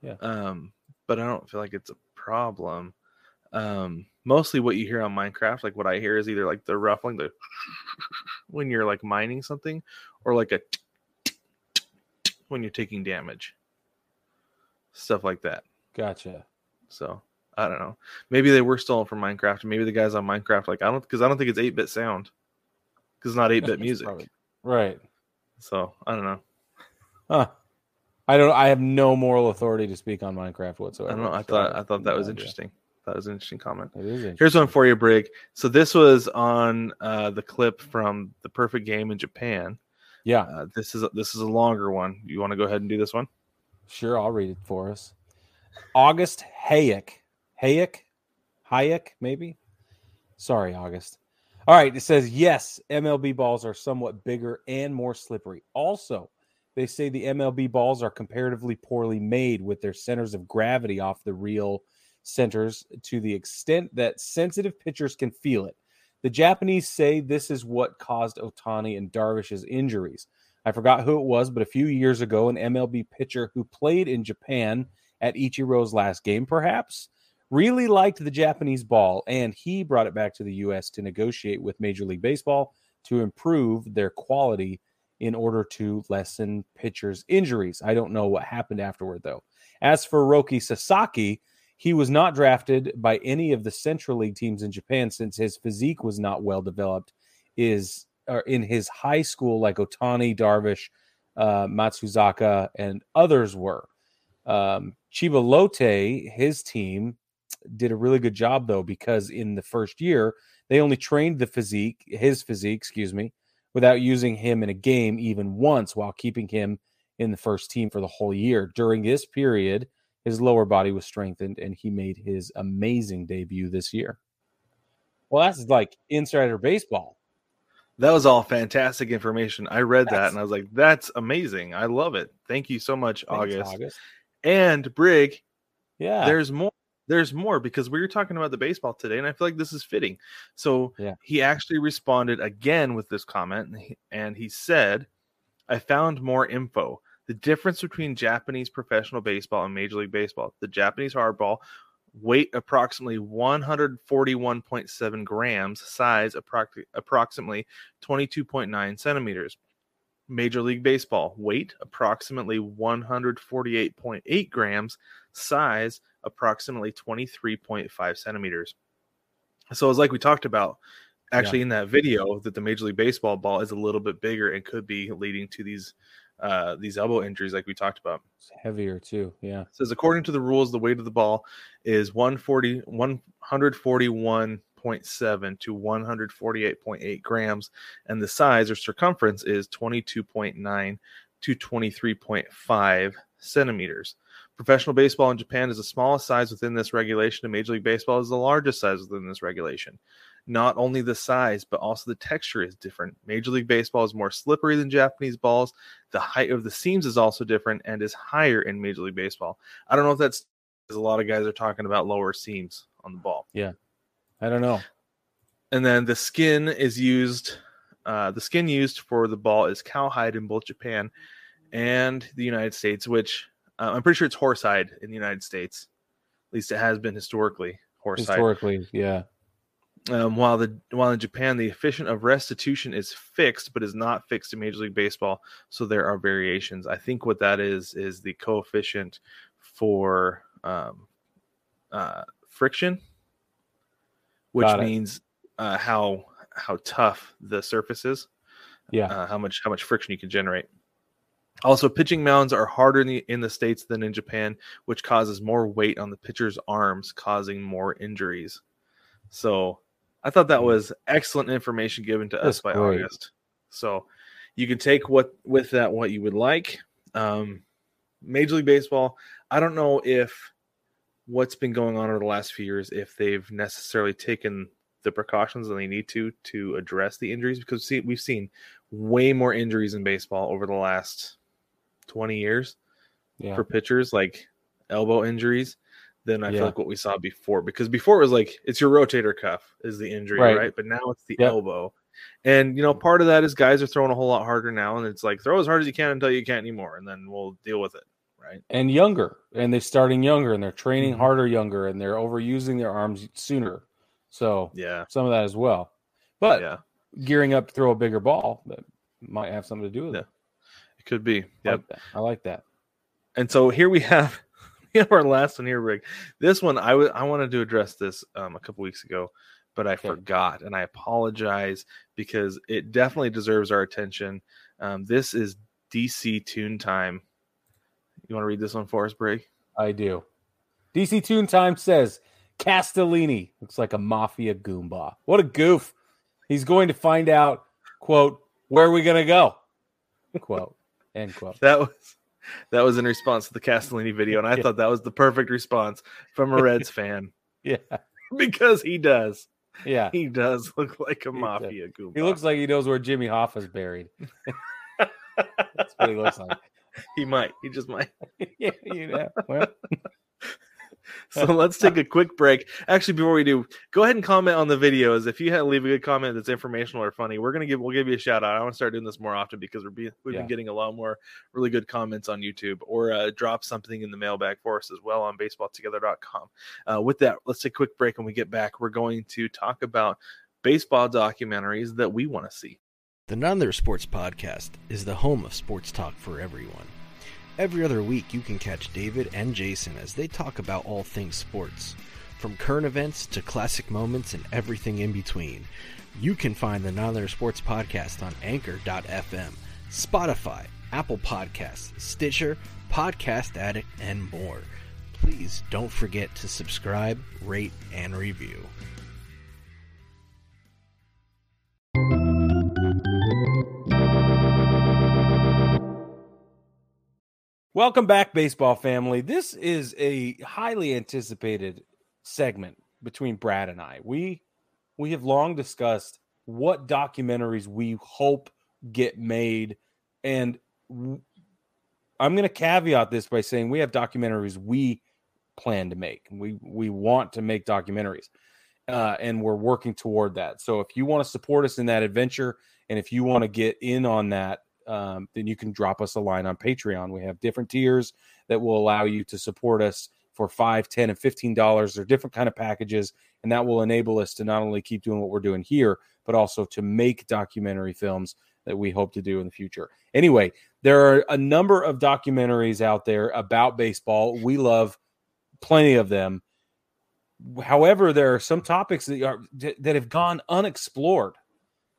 Yeah. Um, but I don't feel like it's a problem. Um, mostly what you hear on Minecraft, like what I hear is either like the ruffling, the when you're like mining something, or like a when you're taking damage. Stuff like that. gotcha. So I don't know. Maybe they were stolen from Minecraft. Maybe the guys on Minecraft, like I don't, because I don't think it's eight bit sound, because it's not eight bit music. probably- right. So I don't know. Huh. I don't. I have no moral authority to speak on Minecraft whatsoever. I don't know. I so thought I thought that was idea. interesting. That was an interesting comment. It is interesting. Here's one for you, Brig. So this was on uh, the clip from the Perfect Game in Japan. Yeah, Uh, this is a, this is a longer one. You want to go ahead and do this one? sure. I'll read it for us. August Hayek. Hayek? Hayek, maybe? Sorry, August. All right. It says, yes, MLB balls are somewhat bigger and more slippery. Also, they say the MLB balls are comparatively poorly made with their centers of gravity off the real centers to the extent that sensitive pitchers can feel it. The Japanese say this is what caused Ohtani and Darvish's injuries. I forgot who it was, but a few years ago, an MLB pitcher who played in Japan at Ichiro's last game, perhaps, really liked the Japanese ball, and he brought it back to the U.S. to negotiate with Major League Baseball to improve their quality in order to lessen pitchers' injuries. I don't know what happened afterward, though. As for Roki Sasaki, he was not drafted by any of the Central League teams in Japan since his physique was not well developed. Is or in his high school, like Ohtani, Darvish, uh, Matsuzaka, and others were. Um, Chiba Lotte, his team, did a really good job though because in the first year they only trained the physique, his physique, excuse me, without using him in a game even once while keeping him in the first team for the whole year. During this period, his lower body was strengthened and he made his amazing debut this year. Well, that's like insider baseball. That was all fantastic information. I read That's- that and I was like, that's amazing. I love it. Thank you so much, Thanks, August. August. And Brig, Yeah. there's more. There's more because we were talking about the baseball today, and I feel like this is fitting. So Yeah. he actually responded again with this comment, and he, and he said, "I found more info. The difference between Japanese professional baseball and Major League Baseball. The Japanese hardball weight approximately 141.7 grams, size approximately 22.9 centimeters. Major League Baseball weight approximately 148.8 grams, size approximately 23.5 centimeters. So it's like we talked about actually in that video that the Major League Baseball ball is a little bit bigger and could be leading to these uh these elbow injuries like we talked about. It's heavier too. Yeah. It says according to the rules, the weight of the ball is 140 141.7 to 148.8 grams, and the size or circumference is 22.9 to 23.5 centimeters. Professional baseball in Japan is the smallest size within this regulation, and Major League Baseball is the largest size within this regulation. Not only the size, but also the texture is different. Major League Baseball is more slippery than Japanese balls. The height of the seams is also different and is higher in Major League Baseball. I don't know if that's because a lot of guys are talking about lower seams on the ball. Yeah. I don't know. And then the skin is used. Uh, the skin used for the ball is cowhide in both Japan and the United States, which uh, I'm pretty sure it's horsehide in the United States. At least it has been historically horsehide. Historically, yeah. Um, while the while in Japan the efficient of restitution is fixed, but is not fixed in Major League Baseball, so there are variations. I think what that is is the coefficient for um, uh, friction, which means uh, how how tough the surface is, Yeah. uh, how much how much friction you can generate. Also, pitching mounds are harder in the in the states than in Japan, which causes more weight on the pitcher's arms, causing more injuries. So, I thought that Mm. was excellent information given to That's us by great. August. So, you can take what with that what you would like. Um, Major League Baseball. I don't know if what's been going on over the last few years if they've necessarily taken the precautions that they need to to address the injuries because see, we've seen way more injuries in baseball over the last 20 years Yeah. for pitchers like elbow injuries than I Yeah. feel like what we saw before because before it was like it's your rotator cuff is the injury Right. right, but now it's the Yep. elbow and you know part of that is guys are throwing a whole lot harder now and it's like throw as hard as you can until you can't anymore and then we'll deal with it right and younger, and they're starting younger, and they're training Mhm. harder younger, and they're overusing their arms sooner. So yeah some of that as well. But yeah gearing up to throw a bigger ball that might have something to do with Yeah. it. it could be I yep like that. I like that. And so here we have our last one here, Rick. This one I wa- I wanted to address this um, a couple weeks ago, but I Okay. forgot, and I apologize because it definitely deserves our attention. Um, this is DC Tune Time. You want to read this one for us, Brig? I do. DC Tune Time says Castellini looks like a mafia goomba. What a goof. He's going to find out, quote, where are we going to go? Quote, end quote. That was that was in response to the Castellini video, and I Yeah. thought that was the perfect response from a Reds fan Yeah. because he does. Yeah. He does look like a does. mafia goomba. He looks like he knows where Jimmy Hoffa's buried. That's what he looks like. he might. He just might. yeah, you know. Well, So let's take a quick break. Actually, before we do, go ahead and comment on the videos. If you had leave a good comment that's informational or funny, we're gonna give we'll give you a shout out. I want to start doing this more often because we're being, we've Yeah. been getting a lot more really good comments on YouTube or uh, drop something in the mailbag for us as well on baseballtogether.com. Uh, with that, let's take a quick break. When we get back, we're going to talk about baseball documentaries that we want to see. The Another Sports Podcast is the home of sports talk for everyone. Every other week, you can catch David and Jason as they talk about all things sports, from current events to classic moments and everything in between. You can find the Not Sports Podcast on Anchor.fm, Spotify, Apple Podcasts, Stitcher, Podcast Addict, and more. Please don't forget to subscribe, rate, and review. Welcome back, baseball family. This is a highly anticipated segment between Brad and I. We we have long discussed what documentaries we hope get made, and I'm going to caveat this by saying we have documentaries we plan to make. We we want to make documentaries, uh, and we're working toward that. So if you want to support us in that adventure, and if you want to get in on that, um, then you can drop us a line on Patreon. We have different tiers that will allow you to support us for five, ten, and fifteen dollars. They're different kind of packages, and that will enable us to not only keep doing what we're doing here, but also to make documentary films that we hope to do in the future. Anyway, there are a number of documentaries out there about baseball. We love plenty of them. However, there are some topics that are that have gone unexplored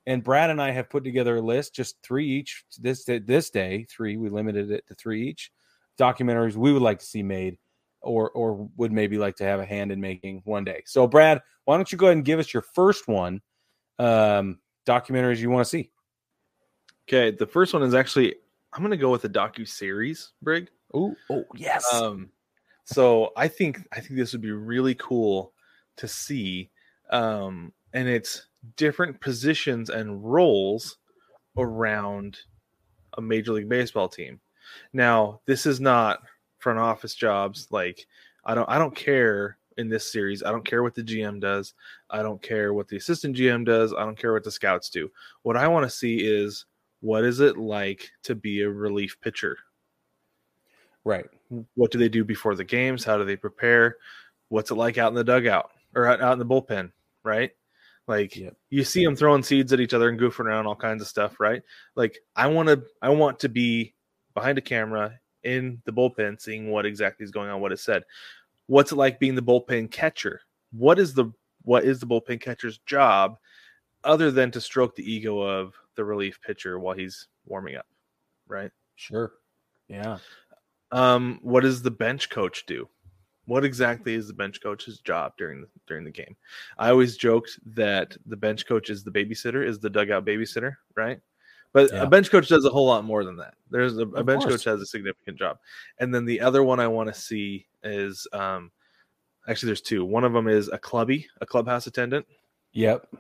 and Brad and I have put together a list, just three each this this day, three. We limited it to three each documentaries we would like to see made, or or would maybe like to have a hand in making one day. So, Brad, why don't you go ahead and give us your first one, um, documentaries you want to see? Okay, the first one is actually I'm going to go with a docu series, Brig. Oh, oh yes. Um, so I think I think this would be really cool to see, um, and it's different positions and roles around a major league baseball team. Now, this is not front office jobs like I don't I don't care in this series. I don't care what the GM does. I don't care what the assistant GM does. I don't care what the scouts do. What I want to see is what is it like to be a relief pitcher? Right. What do they do before the games? How do they prepare? What's it like out in the dugout or out, out in the bullpen? Right. Like yep. you see them throwing seeds at each other and goofing around all kinds of stuff, right? Like I want to I want to be behind a camera in the bullpen seeing what exactly is going on, what is said. What's it like being the bullpen catcher? What is the what is the bullpen catcher's job other than to stroke the ego of the relief pitcher while he's warming up, right? Sure. Yeah. Um, what does the bench coach do? What exactly is the bench coach's job during the, during the game? I always joked that the bench coach is the babysitter, is the dugout babysitter, right? But yeah. a bench coach does a whole lot more than that. There's a, a bench course. coach has a significant job, and then the other one I want to see is um, actually there's two. One of them is a clubby, a clubhouse attendant. Yep,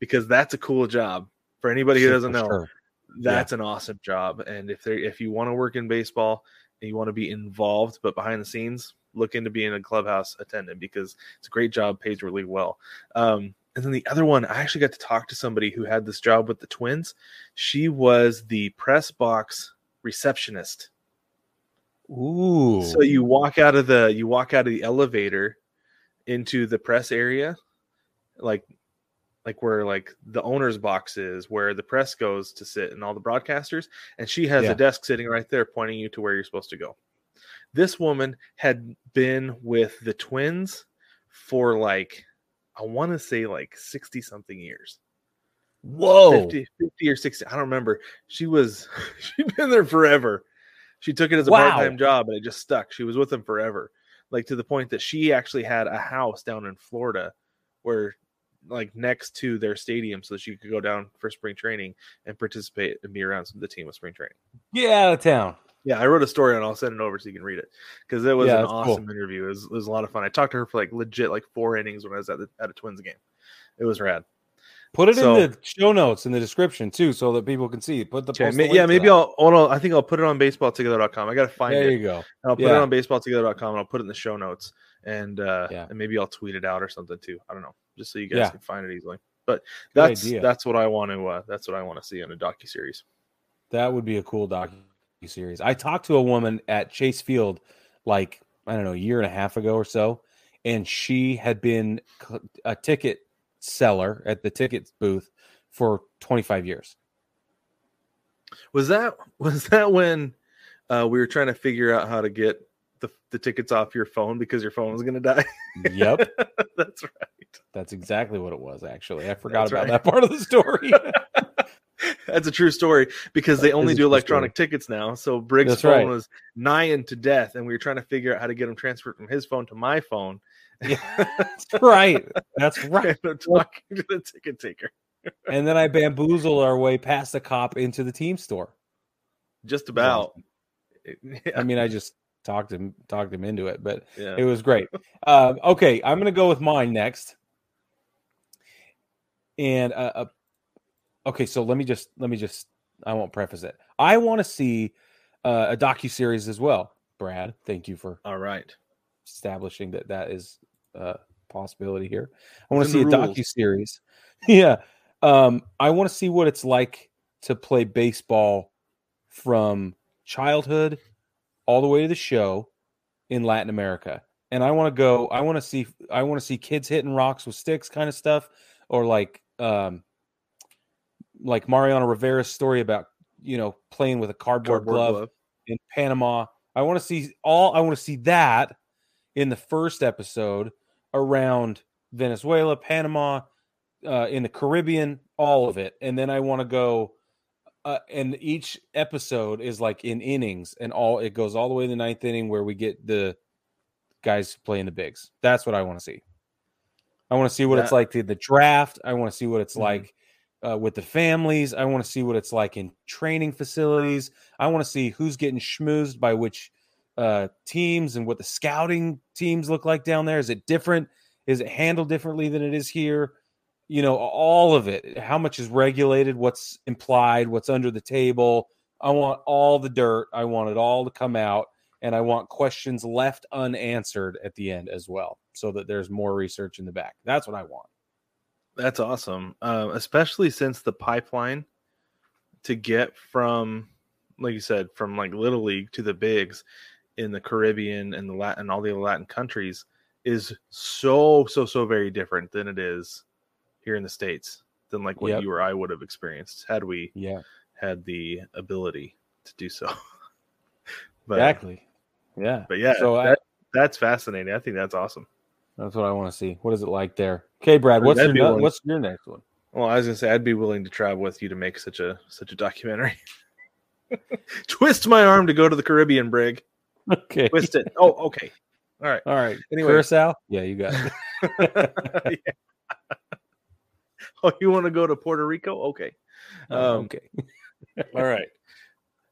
because that's a cool job for anybody who doesn't know. Sure. That's yeah. an awesome job, and if they if you want to work in baseball and you want to be involved but behind the scenes, look into being a clubhouse attendant because it's a great job, pays really well. Um, and then the other one, I actually got to talk to somebody who had this job with the Twins. She was the press box receptionist. Ooh. So you walk out of the you walk out of the elevator into the press area, like like where like the owner's box is, where the press goes to sit and all the broadcasters, and she has yeah. a desk sitting right there pointing you to where you're supposed to go. This woman had been with the twins for like, I want to say like 60 something years. Whoa. 50, 50, or 60. I don't remember. She was, she'd been there forever. She took it as a wow. part time job and it just stuck. She was with them forever. Like to the point that she actually had a house down in Florida where like next to their stadium so that she could go down for spring training and participate and be around some of the team with spring training. Get out of town. Yeah, I wrote a story and I'll send it over so you can read it because it was yeah, an awesome cool. interview. It was, it was, a lot of fun. I talked to her for like legit like four innings when I was at the, at a Twins game. It was rad. Put it so, in the show notes in the description too, so that people can see. Put the okay, yeah, maybe I'll, I'll. I think I'll put it on baseballtogether.com. I got to find there it. There you go. And I'll put yeah. it on baseballtogether.com and I'll put it in the show notes and uh yeah. and maybe I'll tweet it out or something too. I don't know, just so you guys yeah. can find it easily. But that's that's what I want to uh, that's what I want to see in a docu series. That would be a cool docu series. I talked to a woman at Chase Field like I don't know a year and a half ago or so, and she had been a ticket seller at the ticket booth for 25 years. Was that was that when uh, we were trying to figure out how to get the, the tickets off your phone because your phone was going to die? Yep, That's right. that's exactly what it was. Actually, I forgot That's about right. that part of the story. That's a true story because they That only do electronic tickets now. So Briggs' That's phone right. was nigh to death, and we were trying to figure out how to get him transferred from his phone to my phone. Yeah, that's right. That's right. And I'm talking to the ticket taker. And then I bamboozled our way past the cop into the team store. Just about. Yeah, I mean, I just talked him talked him into it, but yeah. it was great. Um, okay, I'm going to go with mine next. And uh, uh, okay, so let me just let me just I won't preface it. I want to see uh, a docu series as well. Brad, thank you for All right. establishing that that is a possibility here. I want to see a docu series. yeah, um, I want to see what it's like to play baseball from childhood all the way to the show in Latin America. And I want to go. I want to see. I want to see kids hitting rocks with sticks, kind of stuff, or like, um, like Mariano Rivera's story about you know playing with a cardboard, Cardboard glove glove. in Panama. I want to see all. I want to see that in the first episode around Venezuela, Panama, uh, in the Caribbean, all of it, and then I want to go. Uh, and each episode is like in innings, and all it goes all the way to the ninth inning where we get the guys playing the bigs. That's what I want to see. I want to see what it's like to the draft. I want to see what it's Mhm. like uh, with the families. I want to see what it's like in training facilities. I want to see who's getting schmoozed by which uh, teams and what the scouting teams look like down there. Is it different? Is it handled differently than it is here? You know, all of it. How much is regulated? What's implied? What's under the table? I want all the dirt. I want it all to come out. And I want questions left unanswered at the end as well, so that there's more research in the back. That's what I want. That's awesome. Um, especially since the pipeline to get from, like you said, from like little league to the bigs in the Caribbean and the Latin, all the Latin countries is so so so very different than it is here in the states than like what Yep. you or I would have experienced had we Yeah, had the ability to do so. but exactly. Yeah. but yeah, So I- that's fascinating. I think that's awesome. That's what I want to see. What is it like there? Okay, Brad. What's That'd your what's your next one? Well, I was gonna say I'd be willing to travel with you to make such a such a documentary. Twist my arm to go to the Caribbean, Brig. Okay. Twist it. Oh, okay. All right. All right. Anyway. Curacao. Yeah, you got it. Yeah. Oh, you want to go to Puerto Rico? Okay. Oh, Um, okay. All right.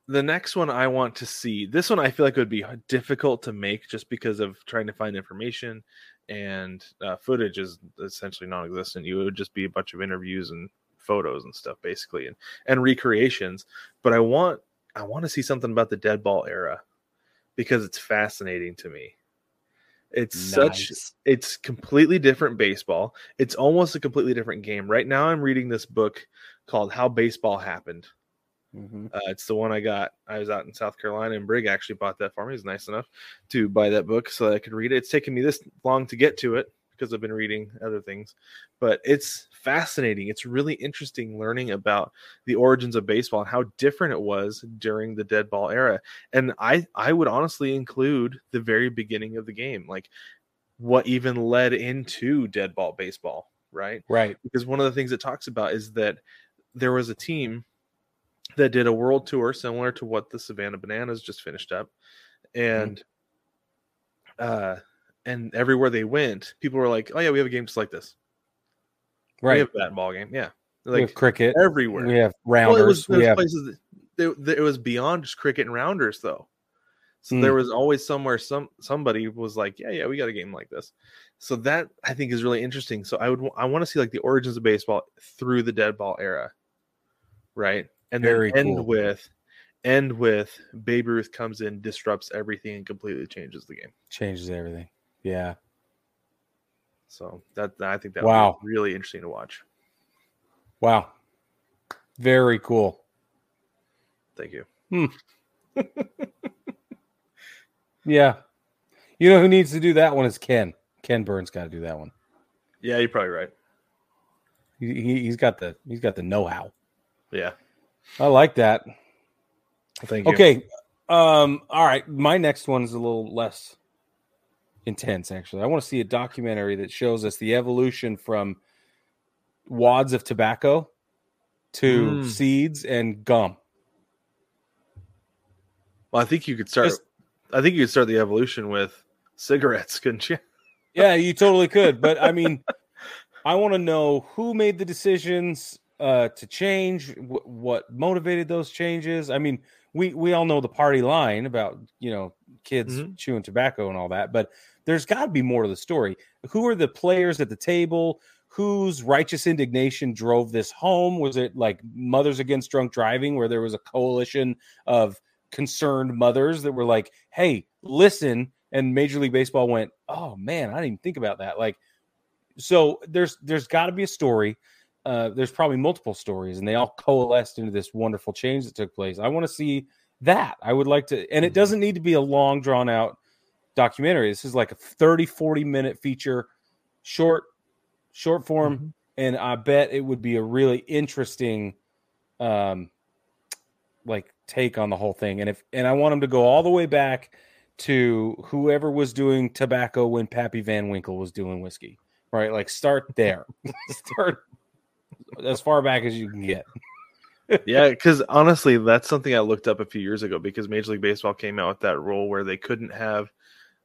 The next one I want to see. This one I feel like would be difficult to make just because of trying to find information and uh, footage is essentially non-existent. You would just be a bunch of interviews and photos and stuff basically and and recreations. But I want I want to see something about the dead ball era because it's fascinating to me. It's such it's completely different baseball. It's almost a completely different game. Right now I'm reading this book called How Baseball Happened. Mhm. Uh, it's the one I got. I was out in South Carolina, and Brig actually bought that for me. He's nice enough to buy that book so that I could read it. It's taken me this long to get to it because I've been reading other things, but it's fascinating. It's really interesting learning about the origins of baseball and how different it was during the dead ball era. And I, I would honestly include the very beginning of the game, like what even led into dead ball baseball, right? Right. because one of the things it talks about is that there was a team that did a world tour similar to what the Savannah Bananas just finished up, and uh, and everywhere they went, people were like, "Oh yeah, we have a game just like this. Right, we have a bat ball game. Yeah, we like have cricket. everywhere. We have Well, it rounders. was, we have places that, there- there- it was beyond just cricket and rounders though. So there Hmm. was always somewhere some somebody was like, yeah, yeah, we got a game like this. So that I think is really interesting. So I would I want to see like the origins of baseball through the dead ball era, right? And Very then end cool. with end with Babe Ruth comes in, disrupts everything, and completely changes the game. changes everything. Yeah. So that I think that Wow. really interesting to watch. Wow. Very cool. Thank you. Hmm. Yeah. You know who needs to do that one is Ken. Ken Burns got to do that one. Yeah, you're probably right. He, he, he's got the he's got the know how. Yeah. I like that. Thank you. Okay. Um, all right. My next one is a little less intense, actually. I want to see a documentary that shows us the evolution from wads of tobacco to Mm. seeds and gum. Well, I think you could start. Just- I think you could start the evolution with cigarettes, couldn't you? Yeah, you totally could. But I mean, I want to know who made the decisions uh, to change, wh- what motivated those changes. I mean, we we all know the party line about you know kids Mhm. chewing tobacco and all that, but there's got to be more to the story. Who are the players at the table? Whose righteous indignation drove this home? Was it like Mothers Against Drunk Driving, where there was a coalition of concerned mothers that were like, "Hey, listen," and Major League Baseball went, "Oh man, I didn't even think about that." Like, so there's there's got to be a story. Uh, there's probably multiple stories, and they all coalesced into this wonderful change that took place. I want to see that. I would like to, and it Mhm. doesn't need to be a long, drawn out documentary. This is like a 30, 40 minute feature, short, short form, Mhm. and I bet it would be a really interesting, um, like take on the whole thing. And if and I want them to go all the way back to whoever was doing tobacco when Pappy Van Winkle was doing whiskey, right? Like start there, start as far back as you can get. yeah, because honestly, that's something I looked up a few years ago because Major League Baseball came out with that rule where they couldn't have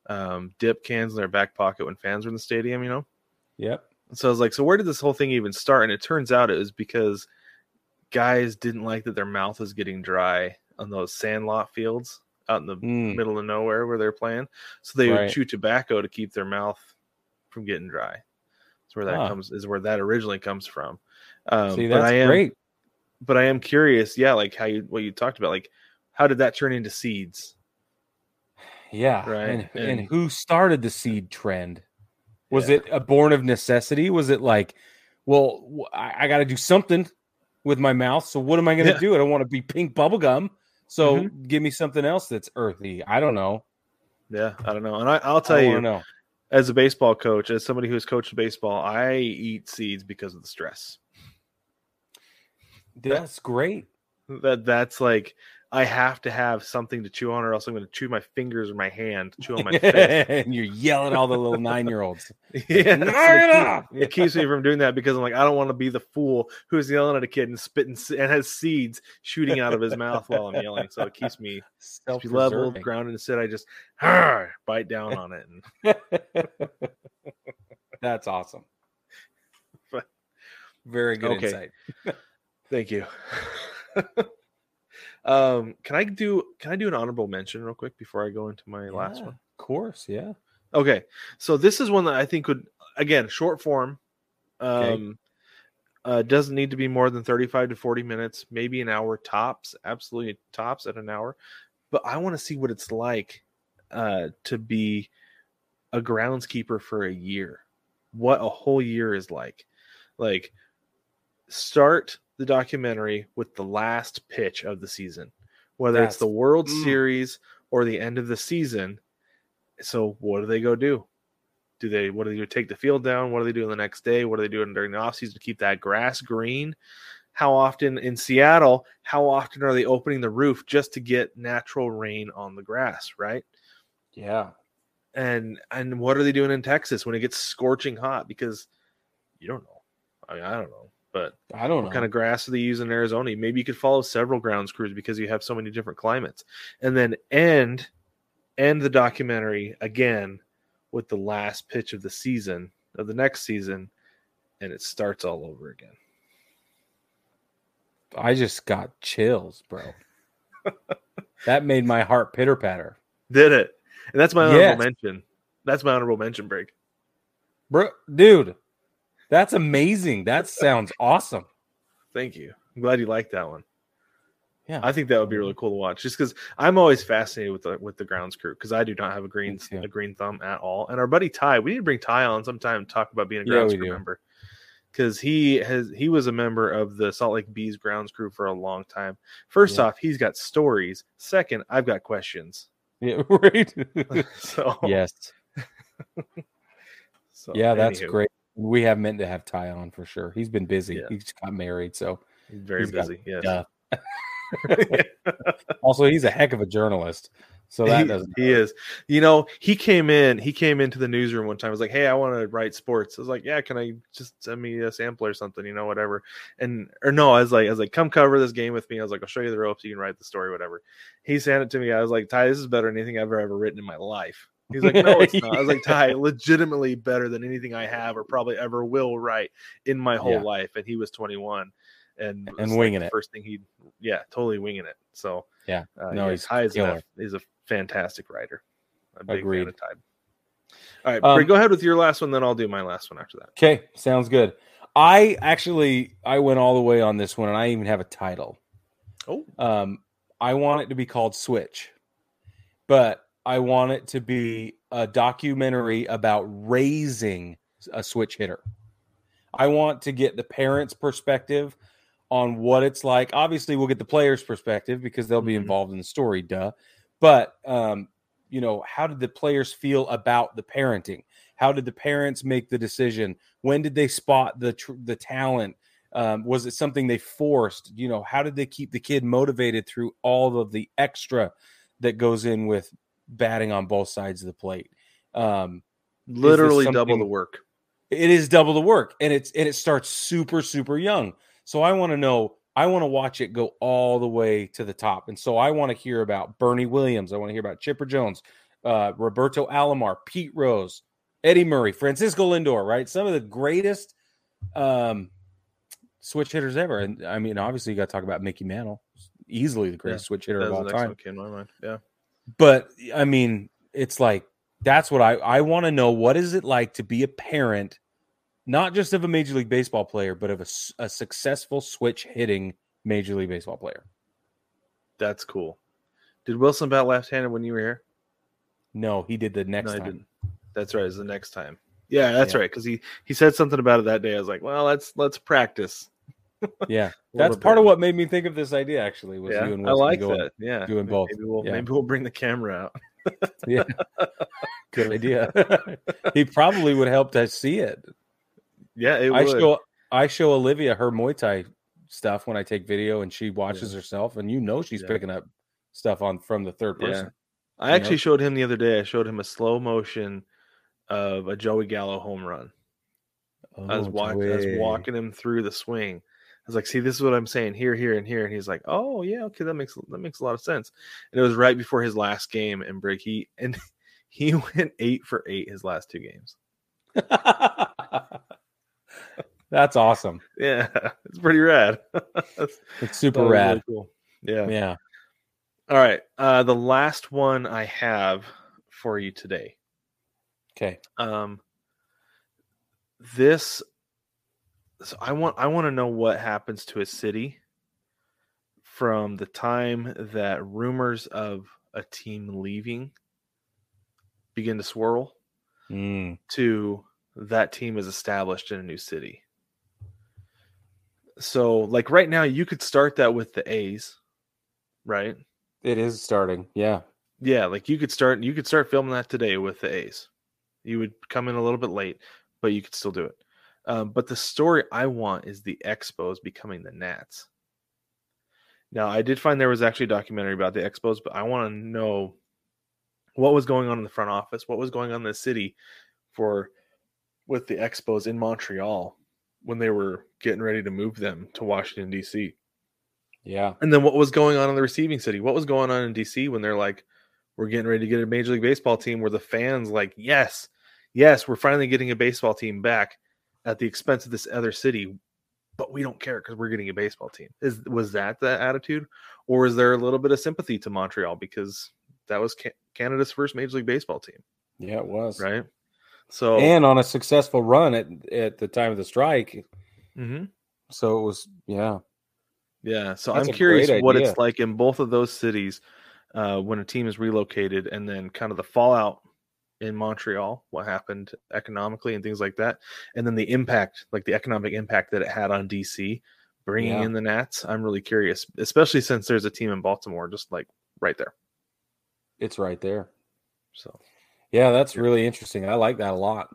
um, dip cans in their back pocket when fans were in the stadium. You know, Yep. so I was like, so where did this whole thing even start? And it turns out it was because guys didn't like that their mouth was getting dry on those sandlot fields out in the Mm. middle of nowhere where they're playing. So they Right. would chew tobacco to keep their mouth from getting dry. That's where that Huh. comes is where that originally comes from. Um, See, but that's I am, great. But I am curious, yeah, like how you what you talked about, like how did that turn into seeds? Yeah. Right, And, and, and- who started the seed trend? Was Yeah. it a born of necessity? Was it like, well, I got to do something with my mouth. So what am I going to Yeah. do? I don't want to be pink bubble gum. So Mm-hmm. give me something else that's earthy. I don't know. Yeah, I don't know. And I, I'll tell I you, know. as a baseball coach, as somebody who's coached baseball, I eat seeds because of the stress. That's great. That that's like I have to have something to chew on, or else I'm going to chew my fingers or my hand, chew on my fist. and you're yelling at all the little nine year olds. yeah, it keeps me from doing that because I'm like I don't want to be the fool who's yelling at a kid and spitting and has seeds shooting out of his mouth while I'm yelling. So it keeps me, keeps me level, Self-preserving. grounded. Instead, I just bite down on it. And That's awesome. But- Very good Okay. insight. Thank you. um, can I do can I do an honorable mention real quick before I go into my last one? Of course, yeah. Okay, so this is one that I think would again short form. Okay. Um, uh, doesn't need to be more than thirty-five to forty minutes, maybe an hour tops. Absolutely tops at an hour. But I want to see what it's like uh, to be a groundskeeper for a year. What a whole year is like. Like, start the documentary with the last pitch of the season, whether it's the World mm. Series or the end of the season. So, what do they go do? Do they what do they do? Take the field down? What do they do the next day? What are they doing during the offseason to keep that grass green? How often in Seattle, how often are they opening the roof just to get natural rain on the grass, right? Yeah. And and what are they doing in Texas when it gets scorching hot? Because you don't know. I mean, I don't know. But I don't know. what kind of grass do they use in Arizona? Maybe you could follow several grounds crews because you have so many different climates. And then end end the documentary again with the last pitch of the season of the next season, and it starts all over again. I just got chills, bro. that made my heart pitter patter. Did it? And that's my honorable Yes. mention. That's my honorable mention break. Bro, dude, that's amazing. That sounds awesome. Thank you. I'm glad you liked that one. Yeah. I think that would be really cool to watch, just because I'm always fascinated with the with the grounds crew because I do not have a green a green thumb at all. And our buddy Ty, we need to bring Ty on sometime to talk about being a Yeah, grounds we crew do. member because he has he was a member of the Salt Lake Bees grounds crew for a long time. First Yeah. off, he's got stories. Second, I've got questions. Yeah, right. So yes. so, Yeah, that's anywho, great. We have meant to have Ty on for sure. He's been busy. Yeah. He just got married, so he's Very he's got busy. Yes. stuff. also, he's a heck of a journalist. So that he, doesn't. he is. You know, he came in. He came into the newsroom one time. I was like, "Hey, I want to write sports." I was like, "Yeah, can I just send me a sample or something? You know, whatever." And or no, I was like, "I was like, come cover this game with me." I was like, "I'll show you the ropes. You can write the story, whatever." He sent it to me. I was like, "Ty, this is better than anything I've ever written in my life." He's like, "No, it's not." I was like, "Ty, legitimately better than anything I have or probably ever will write in my whole Yeah. life." And he was 21 and And like, winging the it. First thing he, yeah, totally winging it. So Yeah. uh, No, yeah, he's Ty is a, he's a fantastic writer. A big Agreed. fan of Ty. All right, Um, go ahead with your last one, then I'll do my last one after that. Okay, sounds good. I actually I went all the way on this one, and I even have a title. Oh, Um, I want it to be called Switch, but I want it to be a documentary about raising a switch hitter. I want to get the parents' perspective on what it's like. Obviously, we'll get the players' perspective because they'll be Mhm. involved in the story, duh. But um, you know, how did the players feel about the parenting? How did the parents make the decision? When did they spot the tr- the talent? Um, was it something they forced? You know, how did they keep the kid motivated through all of the extra that goes in with batting on both sides of the plate? Um, literally double the work. it is double the work, and it's and it starts super super young. So I want to know. I want to watch it go all the way to the top, and so I want to hear about Bernie Williams. I want to hear about Chipper Jones, uh, Roberto Alomar, Pete Rose, Eddie Murray, Francisco Lindor. Right, some of the greatest um, switch hitters ever. And I mean, obviously, you got to talk about Mickey Mantle, easily the greatest switch hitter of all time to my mind. Yeah. But I mean, it's like that's what I I want to know. What is it like to be a parent, not just of a major league baseball player, but of a, a successful switch hitting major league baseball player? That's cool. Did Wilson bat left handed when you were here? No, he did the next no, time. didn't. That's right. It's the next time. Yeah, that's Yeah. right. Because he he said something about it that day. I was like, well, let's let's practice. Yeah, that's part bit. of what made me think of this idea. Actually, was Yeah, you and I like going- that. Yeah, doing Maybe- both. Maybe we'll Yeah. maybe we'll bring the camera out. Yeah, good idea. he probably would help to see it. Yeah, it I would. show I show Olivia her Muay Thai stuff when I take video, and she watches herself, and you know she's Yeah. picking up stuff on from the third Yeah. person. I actually know? showed him the other day. I showed him a slow motion of a Joey Gallo home run. I was Oh, walking. I was walking him through the swing. I was like, "See, this is what I'm saying here, here, and here." And he's like, "Oh yeah, okay, that makes that makes a lot of sense." And it was right before his last game in break. He and he went eight for eight his last two games. That's awesome. Yeah, it's pretty rad. It's super was really rad. cool. Yeah. Yeah. All right. Uh, the last one I have for you today. Okay. Um, this. So I want I want to know what happens to a city from the time that rumors of a team leaving begin to swirl Mm. to that team is established in a new city. So, like right now, you could start that with the A's, right? It is starting. Yeah. Yeah, like you could start you could start filming that today with the A's. You would come in a little bit late, but you could still do it. Um, but the story I want is the Expos becoming the Nats. Now, I did find there was actually a documentary about the Expos, but I want to know what was going on in the front office, what was going on in the city for with the Expos in Montreal when they were getting ready to move them to Washington D.C. Yeah. And then what was going on in the receiving city? What was going on in DC when they're like, we're getting ready to get a Major League Baseball team where the fans like, yes, yes, we're finally getting a baseball team back at the expense of this other city, but we don't care because we're getting a baseball team. Is was that the attitude, or is there a little bit of sympathy to Montreal because that was Ca- Canada's first Major League Baseball team, Yeah, it was. right? So And on a successful run at at the time of the strike. mm-hmm. So it was yeah. Yeah, so That's I'm curious what idea. it's like in both of those cities uh, when a team is relocated, and then kind of the fallout in Montreal, what happened economically and things like that, and then the impact, like the economic impact that it had on DC, bringing Yeah. in the Nats. I'm really curious, especially since there's a team in Baltimore, just like right there. It's right there. So Yeah, that's really interesting. I like that a lot.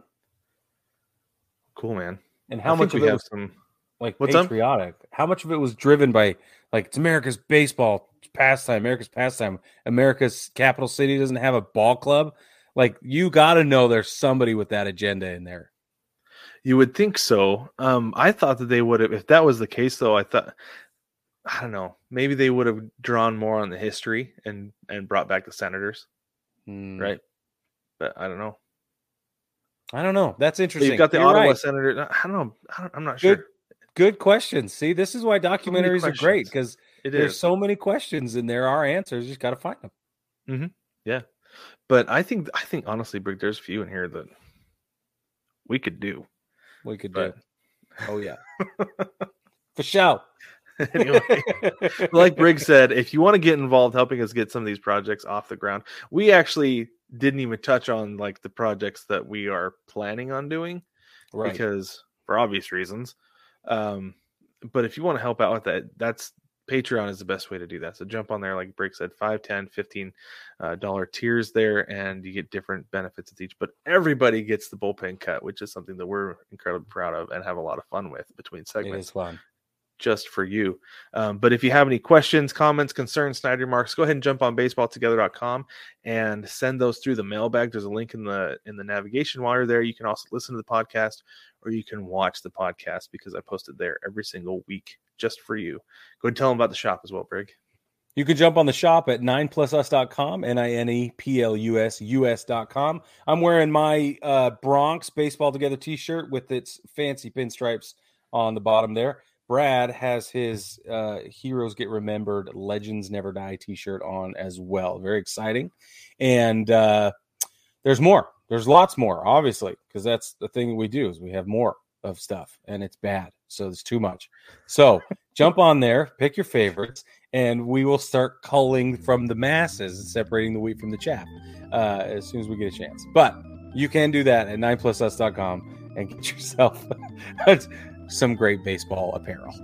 cool, man. And how think much of we it have was some? like What's up? patriotic? How much of it was driven by Like it's America's baseball pastime, America's pastime. America's capital city doesn't have a ball club. Like you got to know there's somebody with that agenda in there. You would think so. Um, I thought that they would have. If that was the case, though, I thought I don't know. Maybe they would have drawn more on the history and and brought back the senators, Hmm. right? But I don't know. I don't know. That's But interesting. You've got the You're Ottawa right. senator. I don't know. I don't, I'm not Good sure. Good question. See, this is why documentaries are great because there's is, so many questions and there are answers. You just got to find them. But I think I think honestly, Brick, there's a few in here that we could do. We could But do. Oh yeah, for sure. anyway, like Briggs said, if you want to get involved helping us get some of these projects off the ground, we actually didn't even touch on like the projects that we are planning on doing right. because for obvious reasons. Um, but if you want to help out with that, that's Patreon is the best way to do that. So jump on there, like Brick said, 5, 10, 15 uh, dollar tiers there, and you get different benefits with each. But everybody gets the bullpen cut, which is something that we're incredibly proud of and have a lot of fun with between segments is fun. just for you. Um, but if you have any questions, comments, concerns, snide remarks, go ahead and jump on baseballtogether.com and send those through the mailbag. There's a link in the in the navigation while you're there. You can also listen to the podcast or you can watch the podcast because I post it there every single week just for you. Go and tell them about the shop as well, Brig. You can jump on the shop at 9plusus.com, N I N E P L U S U S.com. I'm wearing my uh, Bronx Baseball Together t shirt with its fancy pinstripes on the bottom there. Brad has his uh, Heroes Get Remembered, Legends Never Die t shirt on as well. Very exciting. And uh, there's more. There's lots more, obviously, because that's the thing we do is we have more of stuff and it's bad. So there's too much. So jump on there, pick your favorites, and we will start culling from the masses and separating the wheat from the chaff uh, as soon as we get a chance. But you can do that at 9plusus.com and get yourself some great baseball apparel.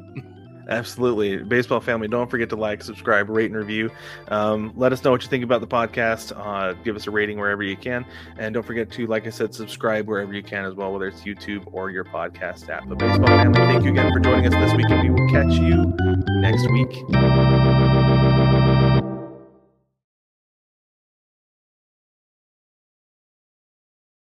Absolutely. Baseball family, don't forget to like, subscribe, rate, and review. Um, let us know what you think about the podcast. Uh, give us a rating wherever you can. And don't forget to, like I said, subscribe wherever you can as well, whether it's YouTube or your podcast app. But Baseball family, thank you again for joining us this week, and we will catch you next week.